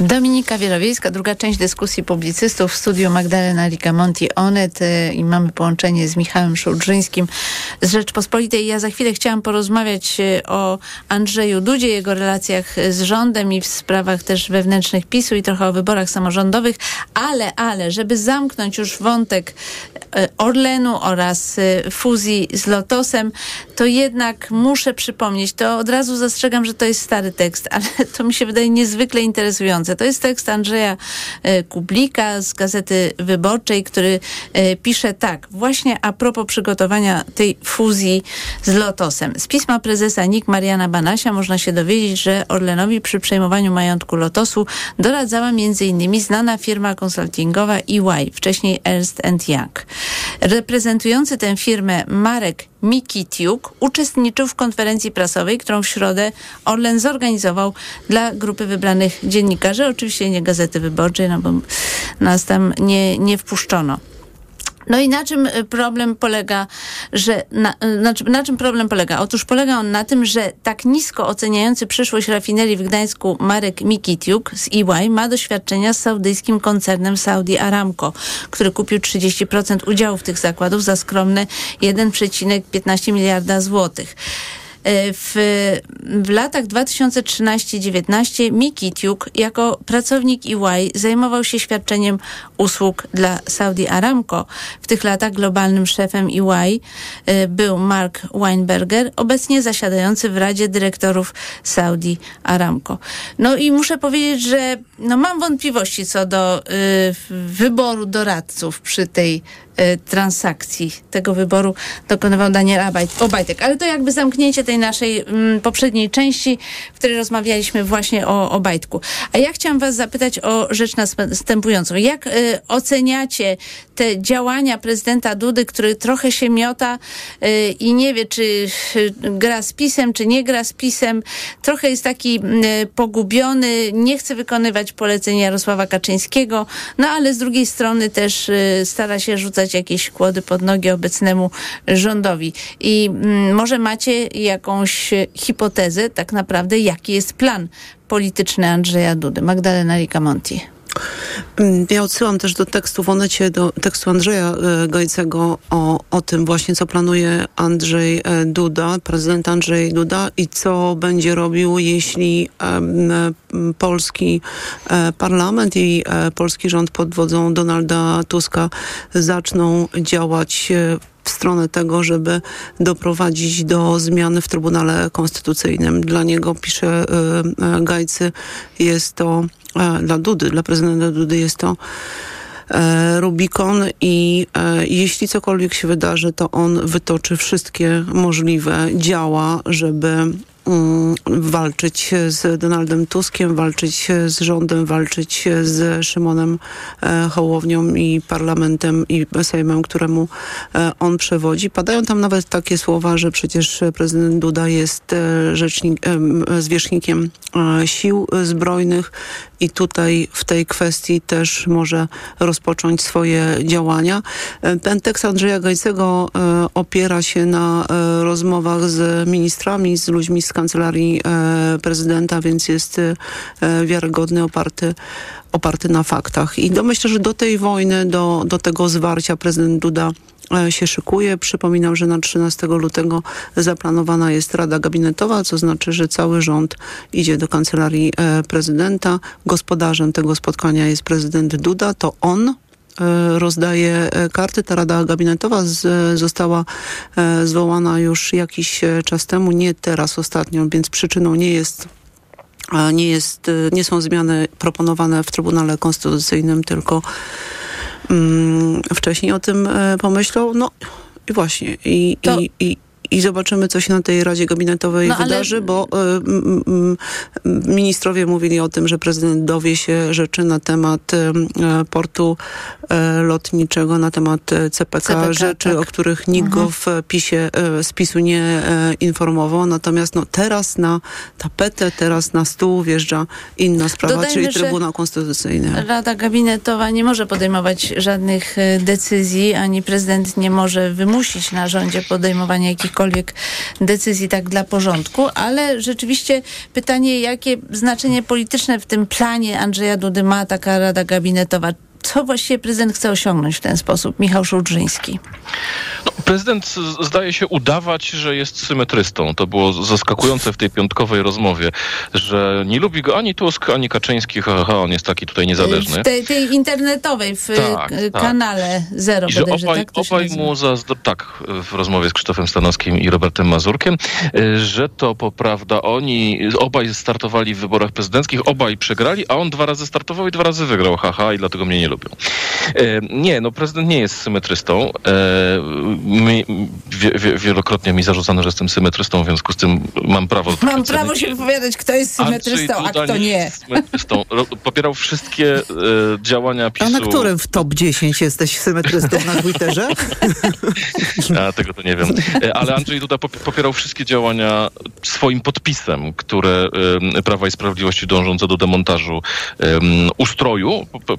Dominika Wielowiejska, druga część dyskusji publicystów w studiu Magdalena Ricamonti Onet y, i mamy połączenie z Michałem Szułdrzyńskim z Rzeczpospolitej. Ja za chwilę chciałam porozmawiać y, o Andrzeju Dudzie, jego relacjach z rządem i w sprawach też wewnętrznych PiSu i trochę o wyborach samorządowych, ale, ale, żeby zamknąć już wątek y, Orlenu oraz fuzji z Lotosem, to jednak muszę przypomnieć, to od razu zastrzegam, że to jest stary tekst, ale to mi się wydaje niezwykle interesujące. To jest tekst Andrzeja e, Kublika z Gazety Wyborczej, który e, pisze tak, właśnie a propos przygotowania tej fuzji z Lotosem. Z pisma prezesa NIK Mariana Banasia można się dowiedzieć, że Orlenowi przy przejmowaniu majątku Lotosu doradzała m.in. znana firma konsultingowa EY, wcześniej Ernst Young. Reprezentujący tę firmę Marek Mikitiuk uczestniczył w konferencji prasowej, którą w środę Orlen zorganizował dla grupy wybranych dziennikarzy, oczywiście nie Gazety Wyborczej, no bo nas tam nie, nie wpuszczono. No i na czym y, problem polega, że na, y, na, na, czym problem polega? Otóż polega on na tym, że tak nisko oceniający przyszłość rafinerii w Gdańsku Marek Mikitiuk z EY ma doświadczenia z saudyjskim koncernem Saudi Aramco, który kupił 30% udziałów tych zakładów za skromne 1,15 miliarda złotych. E, w, w latach 2013-19 Miki Tiuk jako pracownik EY zajmował się świadczeniem usług dla Saudi Aramco. W tych latach globalnym szefem EY e, był Mark Weinberger, obecnie zasiadający w Radzie Dyrektorów Saudi Aramco. No i muszę powiedzieć, że no mam wątpliwości co do y, wyboru doradców przy tej transakcji. Tego wyboru dokonywał Daniel Obajtek. Ale to jakby zamknięcie tej naszej mm, poprzedniej części, w której rozmawialiśmy właśnie o Obajtku. A ja chciałam was zapytać o rzecz następującą. Jak y, oceniacie te działania prezydenta Dudy, który trochę się miota y, i nie wie, czy y, gra z pisem, czy nie gra z pisem. Trochę jest taki y, pogubiony, nie chce wykonywać poleceń Jarosława Kaczyńskiego, no ale z drugiej strony też y, stara się rzucać jakieś kłody pod nogi obecnemu rządowi. I mm, może macie jakąś hipotezę tak naprawdę, jaki jest plan polityczny Andrzeja Dudy. Magdalena Ricamonti. Mm, ja odsyłam też do tekstu w Onecie, do tekstu Andrzeja e, Gajcego o, o tym właśnie, co planuje Andrzej e, Duda, prezydent Andrzej Duda i co będzie robił, jeśli polski e, parlament i polski rząd pod wodzą Donalda Tuska zaczną działać w stronę tego, żeby doprowadzić do zmiany w Trybunale Konstytucyjnym. Dla niego, pisze Gajcy, jest to dla Dudy, dla prezydenta Dudy jest to e, Rubikon i e, jeśli cokolwiek się wydarzy, to on wytoczy wszystkie możliwe działa, żeby Mm, walczyć z Donaldem Tuskiem, walczyć z rządem, walczyć z Szymonem e, Hołownią i parlamentem i Sejmem, któremu e, on przewodzi. Padają tam nawet takie słowa, że przecież prezydent Duda jest e, rzecznik, zwierzchnikiem sił zbrojnych i tutaj w tej kwestii też może rozpocząć swoje działania. Ten tekst Andrzeja Gajcego opiera się na rozmowach z ministrami, z ludźmi z kancelarii e, prezydenta, więc jest e, wiarygodny, oparty, oparty na faktach. I do, myślę, że do tej wojny, do, do tego zwarcia prezydent Duda e, się szykuje. Przypominam, że na 13 lutego zaplanowana jest Rada Gabinetowa, co znaczy, że cały rząd idzie do kancelarii prezydenta. Gospodarzem tego spotkania jest prezydent Duda. To on e, rozdaje e, karty. Ta rada gabinetowa z, została e, zwołana już jakiś e, czas temu, nie teraz ostatnio, więc przyczyną nie jest nie, jest, e, nie są zmiany proponowane w Trybunale Konstytucyjnym, tylko wcześniej o tym e, pomyślał. No i właśnie. I, To- i, i, i zobaczymy, co się na tej Radzie Gabinetowej No, ale- wydarzy, bo e, m, m, m, ministrowie mówili o tym, że prezydent dowie się rzeczy na temat e, portu e, lotniczego, na temat CPK, CPK, rzeczy, tak. o których nikt go w PiSie, e, z PiSu nie informował. Natomiast no, teraz na tapetę, teraz na stół wjeżdża inna sprawa, Dodajmy, czyli Trybunał Konstytucyjny. Rada Gabinetowa nie może podejmować żadnych decyzji, ani prezydent nie może wymusić na rządzie podejmowania jakichkolwiek decyzji tak dla porządku, ale rzeczywiście pytanie, jakie znaczenie polityczne w tym planie Andrzeja Dudy ma taka Rada Gabinetowa? Co właściwie prezydent chce osiągnąć w ten sposób? Michał Szulżyński. No, prezydent zdaje się udawać, że jest symetrystą. To było zaskakujące w tej piątkowej rozmowie, że nie lubi go ani Tusk, ani Kaczyński. Ha, ha, on jest taki tutaj niezależny. W tej, tej internetowej, w Tak, tak. kanale Zero I że obaj, tak? Obaj mu zazdro... tak, w rozmowie z Krzysztofem Stanowskim i Robertem Mazurkiem, y, że to poprawda oni obaj startowali w wyborach prezydenckich, obaj przegrali, a on dwa razy startował i dwa razy wygrał, haha, i dlatego mnie nie lubią. E, Nie, no prezydent nie jest symetrystą. E, mi, wie, wie, wielokrotnie mi zarzucano, że jestem symetrystą, w związku z tym mam prawo Mam prawo się wypowiadać, kto jest symetrystą, a kto nie. jest symetrystą. Popierał wszystkie e, działania A PiSu. na którym w top 10 jesteś symetrystą na Twitterze? A, tego to nie wiem. Ale Andrzej Duda pop- popierał wszystkie działania swoim podpisem, które Prawa i Sprawiedliwości dążące do demontażu em, ustroju po-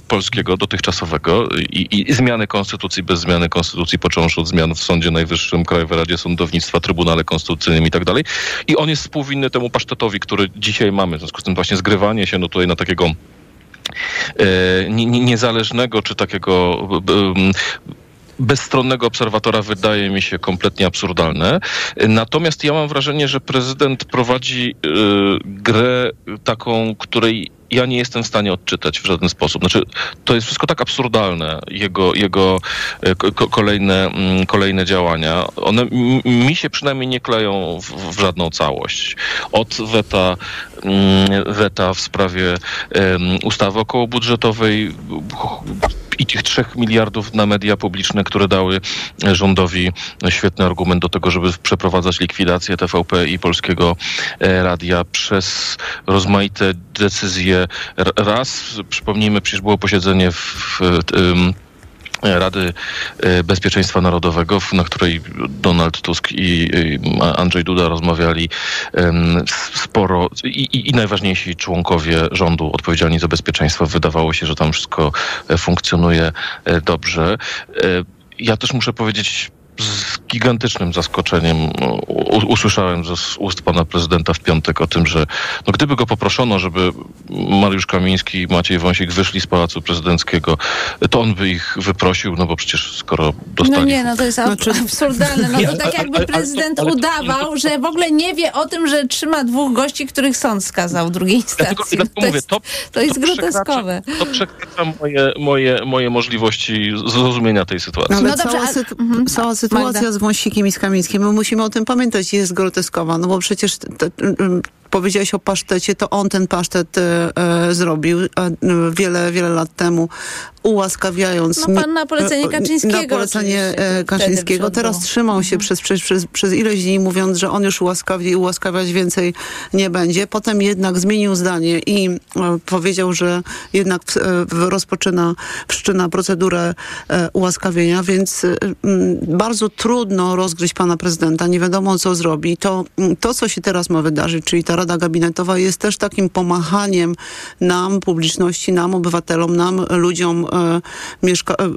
dotychczasowego i, i zmiany konstytucji bez zmiany konstytucji, począwszy od zmian w Sądzie Najwyższym, Krajowej Radzie Sądownictwa, Trybunale Konstytucyjnym i tak dalej. I on jest współwinny temu pasztetowi, który dzisiaj mamy. W związku z tym właśnie zgrywanie się no tutaj na takiego e, nie- nie- niezależnego czy takiego m, bezstronnego obserwatora wydaje mi się kompletnie absurdalne. Natomiast ja mam wrażenie, że prezydent prowadzi y, grę taką, której ja nie jestem w stanie odczytać w żaden sposób. Znaczy, to jest wszystko tak absurdalne, jego, jego e, ko- ko- kolejne, mm, kolejne działania. One mi się przynajmniej nie kleją w, w żadną całość. Od weta, mm, weta w sprawie em, ustawy okołobudżetowej i tych trzech miliardów na media publiczne, które dały rządowi świetny argument do tego, żeby przeprowadzać likwidację TVP i Polskiego e, Radia przez rozmaite decyzje. Raz, przypomnijmy, przecież było posiedzenie w, w em, Rady e, Bezpieczeństwa Narodowego, na której Donald Tusk i Andrzej Duda rozmawiali sporo i, i, i najważniejsi członkowie rządu odpowiedzialni za bezpieczeństwo. Wydawało się, że tam wszystko e, funkcjonuje e, dobrze. Ja też muszę powiedzieć, z gigantycznym zaskoczeniem usłyszałem z ust pana prezydenta w piątek o tym, że no, gdyby go poproszono, żeby Mariusz Kamiński i Maciej Wąsik wyszli z Pałacu Prezydenckiego, to on by ich wyprosił, no bo przecież skoro dostali No nie, no to jest ab- absurdalne. No to tak jakby prezydent udawał, że w ogóle nie wie o tym, że trzyma dwóch gości, których sąd skazał w drugiej instancji. dlatego to, mówię, jest, to, to jest przekracza- groteskowe. To przekracza moje, moje, moje możliwości zrozumienia tej sytuacji. No, ale No dobrze, cała, ale- sytu- mhm. cała sytuacja Magda. z Wąsikiem i z Kamińskim, my musimy o tym pamiętać, jest groteskowa, no bo przecież powiedziałeś o pasztecie, to on ten pasztet e, e, zrobił e, wiele, wiele lat temu, ułaskawiając... No pan na polecenie Kaczyńskiego Na polecenie Kaczyńskiego. Teraz trzymał się przez, przez, przez, przez ileś dni, mówiąc, że on już ułaskawi i ułaskawiać więcej nie będzie. Potem jednak zmienił zdanie i powiedział, że jednak w, w rozpoczyna, wszczyna procedurę ułaskawienia, więc m, bardzo trudno rozgryźć pana prezydenta. Nie wiadomo, co zrobi. To, to, co się teraz ma wydarzyć, czyli ta Rada Gabinetowa jest też takim pomachaniem nam, publiczności, nam, obywatelom, nam, ludziom e, mieszka e,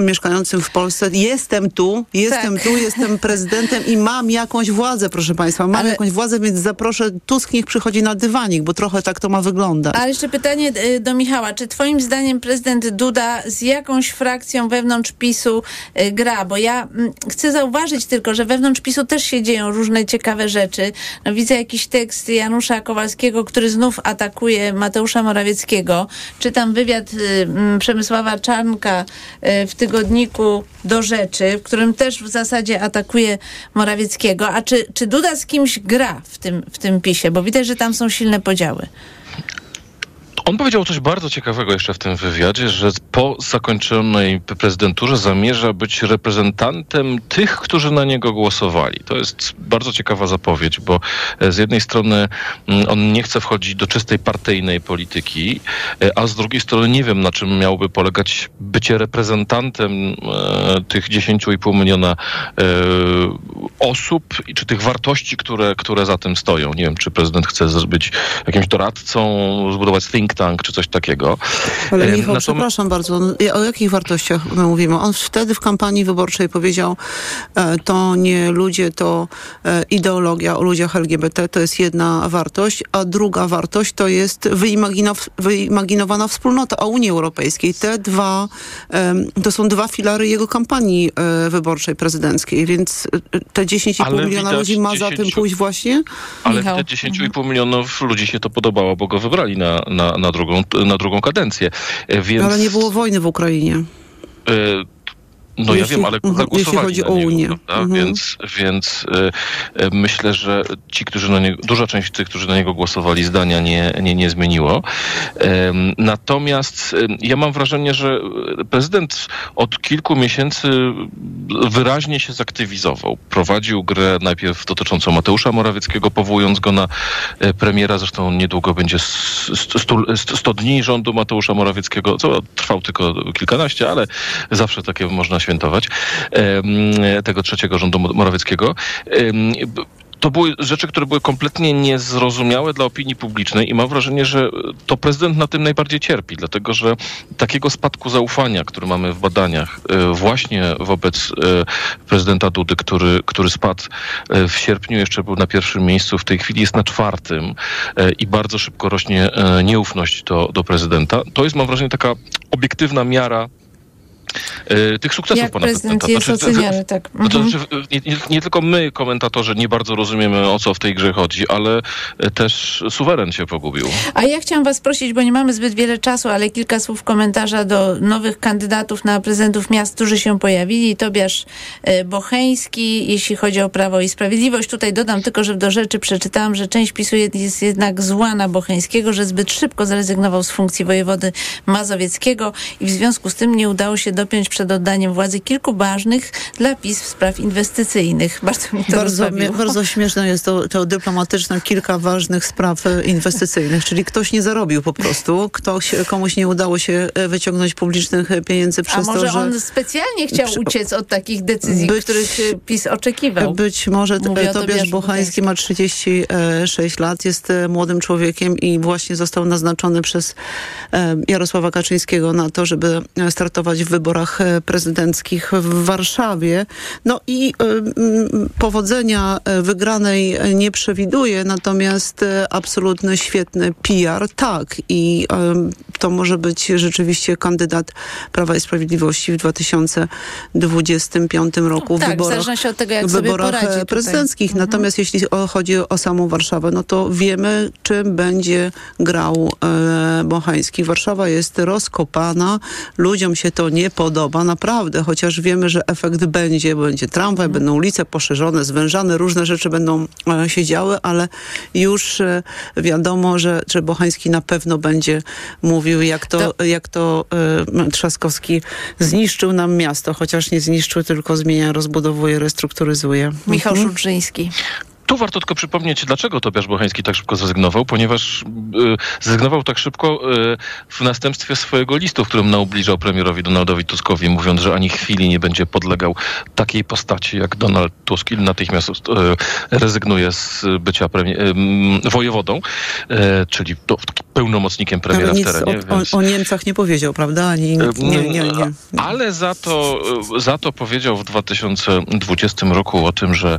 mieszkającym w Polsce. Jestem tu, jestem Tak. tu, jestem prezydentem i mam jakąś władzę, proszę państwa. Mam Ale- jakąś władzę, więc zaproszę, Tusk niech przychodzi na dywanik, bo trochę tak to ma wyglądać. Ale jeszcze pytanie y, do Michała. Czy twoim zdaniem prezydent Duda z jakąś frakcją wewnątrz PiSu gra? Bo ja chcę zauważyć tylko, że wewnątrz PiSu też się dzieją różne ciekawe rzeczy. No, widzę jakiś tekst Janusza Kowalskiego, który znów atakuje Mateusza Morawieckiego. Czytam wywiad y, Przemysława Czarnka e, w tygodniku do rzeczy, w którym też w zasadzie atakuje Morawieckiego. A czy, czy Duda z kimś gra w tym, w tym pisie? Bo widać, że tam są silne podziały. On powiedział coś bardzo ciekawego jeszcze w tym wywiadzie, że po zakończonej prezydenturze zamierza być reprezentantem tych, którzy na niego głosowali. To jest bardzo ciekawa zapowiedź, bo e, z jednej strony mm, on nie chce wchodzić do czystej partyjnej polityki, e, a z drugiej strony nie wiem, na czym miałoby polegać bycie reprezentantem e, tych 10,5 miliona osób i czy tych wartości, które, które za tym stoją. Nie wiem, czy prezydent chce być jakimś doradcą, zbudować think tank czy coś takiego. Ale Michał, natom- przepraszam bardzo, no, o jakich wartościach my mówimy? On wtedy w kampanii wyborczej powiedział, e, to nie ludzie, to e, ideologia o ludziach LGBT, to jest jedna wartość, a druga wartość to jest wyimaginow, wyimaginowana wspólnota o Unii Europejskiej. Te dwa, to są dwa filary jego kampanii e, wyborczej prezydenckiej, więc te 10,5 Ale miliona ludzi ma za tym 10 pójść właśnie? Ale Michał. te 10,5 milionów ludzi się to podobało, bo go wybrali na, na, na, drugą, na drugą kadencję. E, Więc, Ale nie było wojny w Ukrainie. e, No ja Jeśli- wiem, ale mhm, jeśli chodzi o niego, Unię. prawda? Mhm. Więc, więc e, e, myślę, że ci, którzy na niego, duża część tych, którzy na niego głosowali, zdania nie, nie, nie zmieniło. Em, Natomiast em, ja mam wrażenie, że prezydent od kilku miesięcy wyraźnie się zaktywizował. Prowadził grę najpierw dotyczącą Mateusza Morawieckiego, powołując go na e, premiera. Zresztą niedługo będzie s- s- stu- st- 100 dni rządu Mateusza Morawieckiego, co trwał tylko kilkanaście, ale zawsze takie można świętować, tego trzeciego rządu Mo- Morawieckiego. To były rzeczy, które były kompletnie niezrozumiałe dla opinii publicznej i mam wrażenie, że to prezydent na tym najbardziej cierpi, dlatego że takiego spadku zaufania, który mamy w badaniach e, właśnie wobec e, prezydenta Dudy, który, który spadł e, w sierpniu, jeszcze był na pierwszym miejscu, w tej chwili jest na czwartym i bardzo szybko rośnie nieufność do, do prezydenta. To jest, mam wrażenie, taka obiektywna miara tych sukcesów Jak pana prezydent prezydenta. jest Znaczy, oceniany, tak. no Mhm. znaczy, nie, nie, nie tylko my, komentatorzy, nie bardzo rozumiemy, o co w tej grze chodzi, ale e, też suweren się pogubił. A ja chciałam was prosić, bo nie mamy zbyt wiele czasu, ale kilka słów komentarza do nowych kandydatów na prezydentów miast, którzy się pojawili. Tobiasz e, Bocheński, jeśli chodzi o Prawo i Sprawiedliwość. Tutaj dodam tylko, że do rzeczy przeczytałam, że część PiSu jest jednak zła na Bocheńskiego, że zbyt szybko zrezygnował z funkcji wojewody mazowieckiego i w związku z tym nie udało się dopiąć przed oddaniem władzy kilku ważnych dla PiS spraw inwestycyjnych. Bardzo mi to Bardzo, bardzo śmieszne jest to, to dyplomatyczne kilka ważnych spraw e, inwestycyjnych, czyli ktoś nie zarobił po prostu, ktoś, komuś nie udało się e, wyciągnąć publicznych e, pieniędzy A przez może to, że... on specjalnie chciał Przy- uciec od takich decyzji, Być- których e, PiS oczekiwał? Być może Mówię e, Tobiasz Bochański ma 36 lat, jest e, młodym człowiekiem i właśnie został naznaczony przez e, Jarosława Kaczyńskiego na to, żeby e, startować w wyborach e, prezydenckich w Warszawie. No i e, powodzenia e, wygranej nie przewiduje, natomiast absolutny świetny PR tak i to może być rzeczywiście kandydat Prawa i Sprawiedliwości w 2025 roku w tak, w wyborach w wyborach prezydenckich. Mhm. Natomiast jeśli chodzi o samą Warszawę, no to wiemy, czym będzie grał e, Bochański. Warszawa jest rozkopana, ludziom się to nie podoba, naprawdę, chociaż wiemy, że efekt będzie, bo będzie tramwaj, Mhm. będą ulice poszerzone, zwężane, różne rzeczy będą e, się działy, ale już e, wiadomo, że, że Bochański na pewno będzie mówił, jak to, jak to e, Trzaskowski zniszczył nam miasto, chociaż nie zniszczył, tylko zmienia, rozbudowuje, restrukturyzuje. Michał Mhm. Tu warto tylko przypomnieć, dlaczego Tobiasz Bochański tak szybko zrezygnował, ponieważ y, zrezygnował tak szybko y, w następstwie swojego listu, w którym naubliżał premierowi Donaldowi Tuskowi, mówiąc, że ani chwili nie będzie podlegał takiej postaci jak Donald Tusk i natychmiast y, rezygnuje z bycia wojewodą, czyli pełnomocnikiem premiera w terenie. o, więc- o, Niemcach nie powiedział, prawda? Ani, nie, nie, nie. ale za to, za to powiedział w 2020 roku o tym, że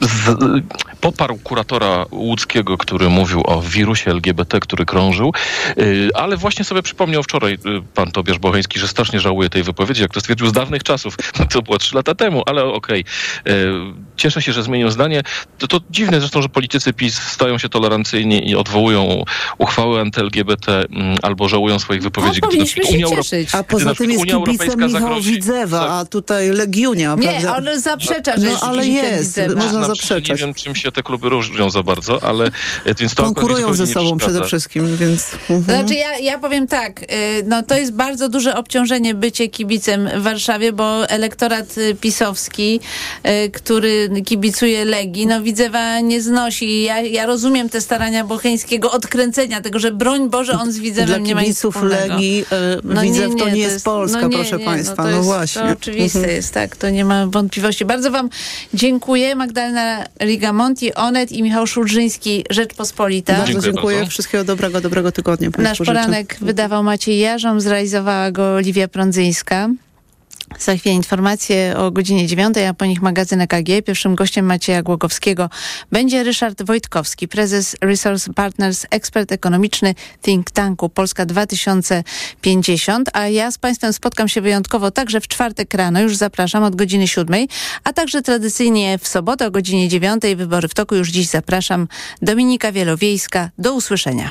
z, poparł kuratora łódzkiego, który mówił o wirusie LGBT, który krążył, y, ale właśnie sobie przypomniał wczoraj y, pan Tobiasz Bocheński, że strasznie żałuje tej wypowiedzi, jak to stwierdził z dawnych czasów. To było trzy lata temu, ale okej. Y, Cieszę się, że zmienił zdanie. To, to dziwne zresztą, że politycy PiS stają się tolerancyjni i odwołują uchwały anty-LGBT mm, albo żałują swoich wypowiedzi. No, gdy na powinniśmy się Unia Euro- cieszyć. A poza tym jest kibicem Europejska Michała zagrozi- Widzewa, a tutaj Legiunia, Nie, prawda? on zaprzecza, że No, jest ale jest, Można Znaczy, zaprzeczać. Nie wiem, czym się te kluby różnią za bardzo, ale e, więc to Konkurują ze nie sobą przede wszystkim, więc... Mhm. Znaczy ja, ja powiem tak, y, no to jest bardzo duże obciążenie bycie kibicem w Warszawie, bo elektorat y, pisowski, y, który kibicuje Legii, no Widzewa nie znosi. Ja, ja rozumiem te starania Bocheńskiego odkręcenia tego, że broń Boże on z Widzewem nie ma nic kibiców wspólnego. Legii e, Widzew to nie jest Polska, no nie, proszę nie, państwa, no, to no jest, właśnie. To oczywiste Mhm. jest, tak, to nie ma wątpliwości. Bardzo wam dziękuję. Magdalena Rigamonti, Onet i Michał Szulżyński, Rzeczpospolita. Bardzo Dziękuję dziękuję. bardzo. Wszystkiego dobrego, dobrego tygodnia Nasz Państwu życzę. poranek wydawał Maciej Jarząb, zrealizowała go Liwia Prądzyńska. Za chwilę informacje o godzinie 9, a po nich magazyn EKG. Pierwszym gościem Macieja Głogowskiego będzie Ryszard Wojtkowski, prezes Resource Partners, ekspert ekonomiczny think tanku Polska 2050. A ja z Państwem spotkam się wyjątkowo także w czwartek rano, już zapraszam od godziny 7, a także tradycyjnie w sobotę o godzinie 9. Wybory w toku już dziś zapraszam. Dominika Wielowiejska. Do usłyszenia.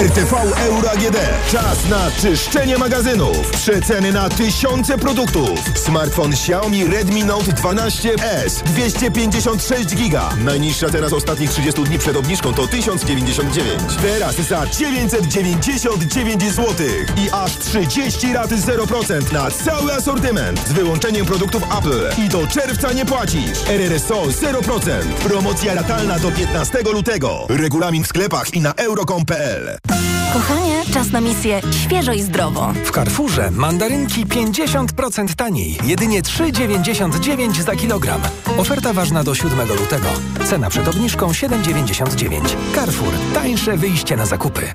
RTV Euro AGD. Czas na czyszczenie magazynów. Przeceny na tysiące produktów. Smartfon Xiaomi Redmi Note 12S 256 giga. Najniższa teraz ostatnich 30 dni przed obniżką to 1099. Teraz za 999 zł. I aż 30 raty 0% na cały asortyment. Z wyłączeniem produktów Apple. I do czerwca nie płacisz. RRSO 0%. Promocja ratalna do 15 lutego. Regulamin w sklepach i na euro.com.pl. Kochanie, czas na misję świeżo i zdrowo. W Carrefourze mandarynki 50% taniej. Jedynie 3,99 za kilogram. Oferta ważna do 7 lutego. Cena przed obniżką 7,99. Carrefour. Tańsze wyjście na zakupy.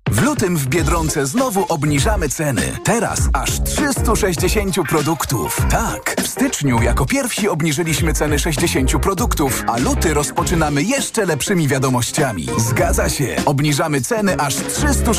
W lutym w Biedronce znowu obniżamy ceny. Teraz aż 360 produktów. Tak, w styczniu jako pierwsi obniżyliśmy ceny 60 produktów, a luty rozpoczynamy jeszcze lepszymi wiadomościami. Zgadza się, obniżamy ceny aż 360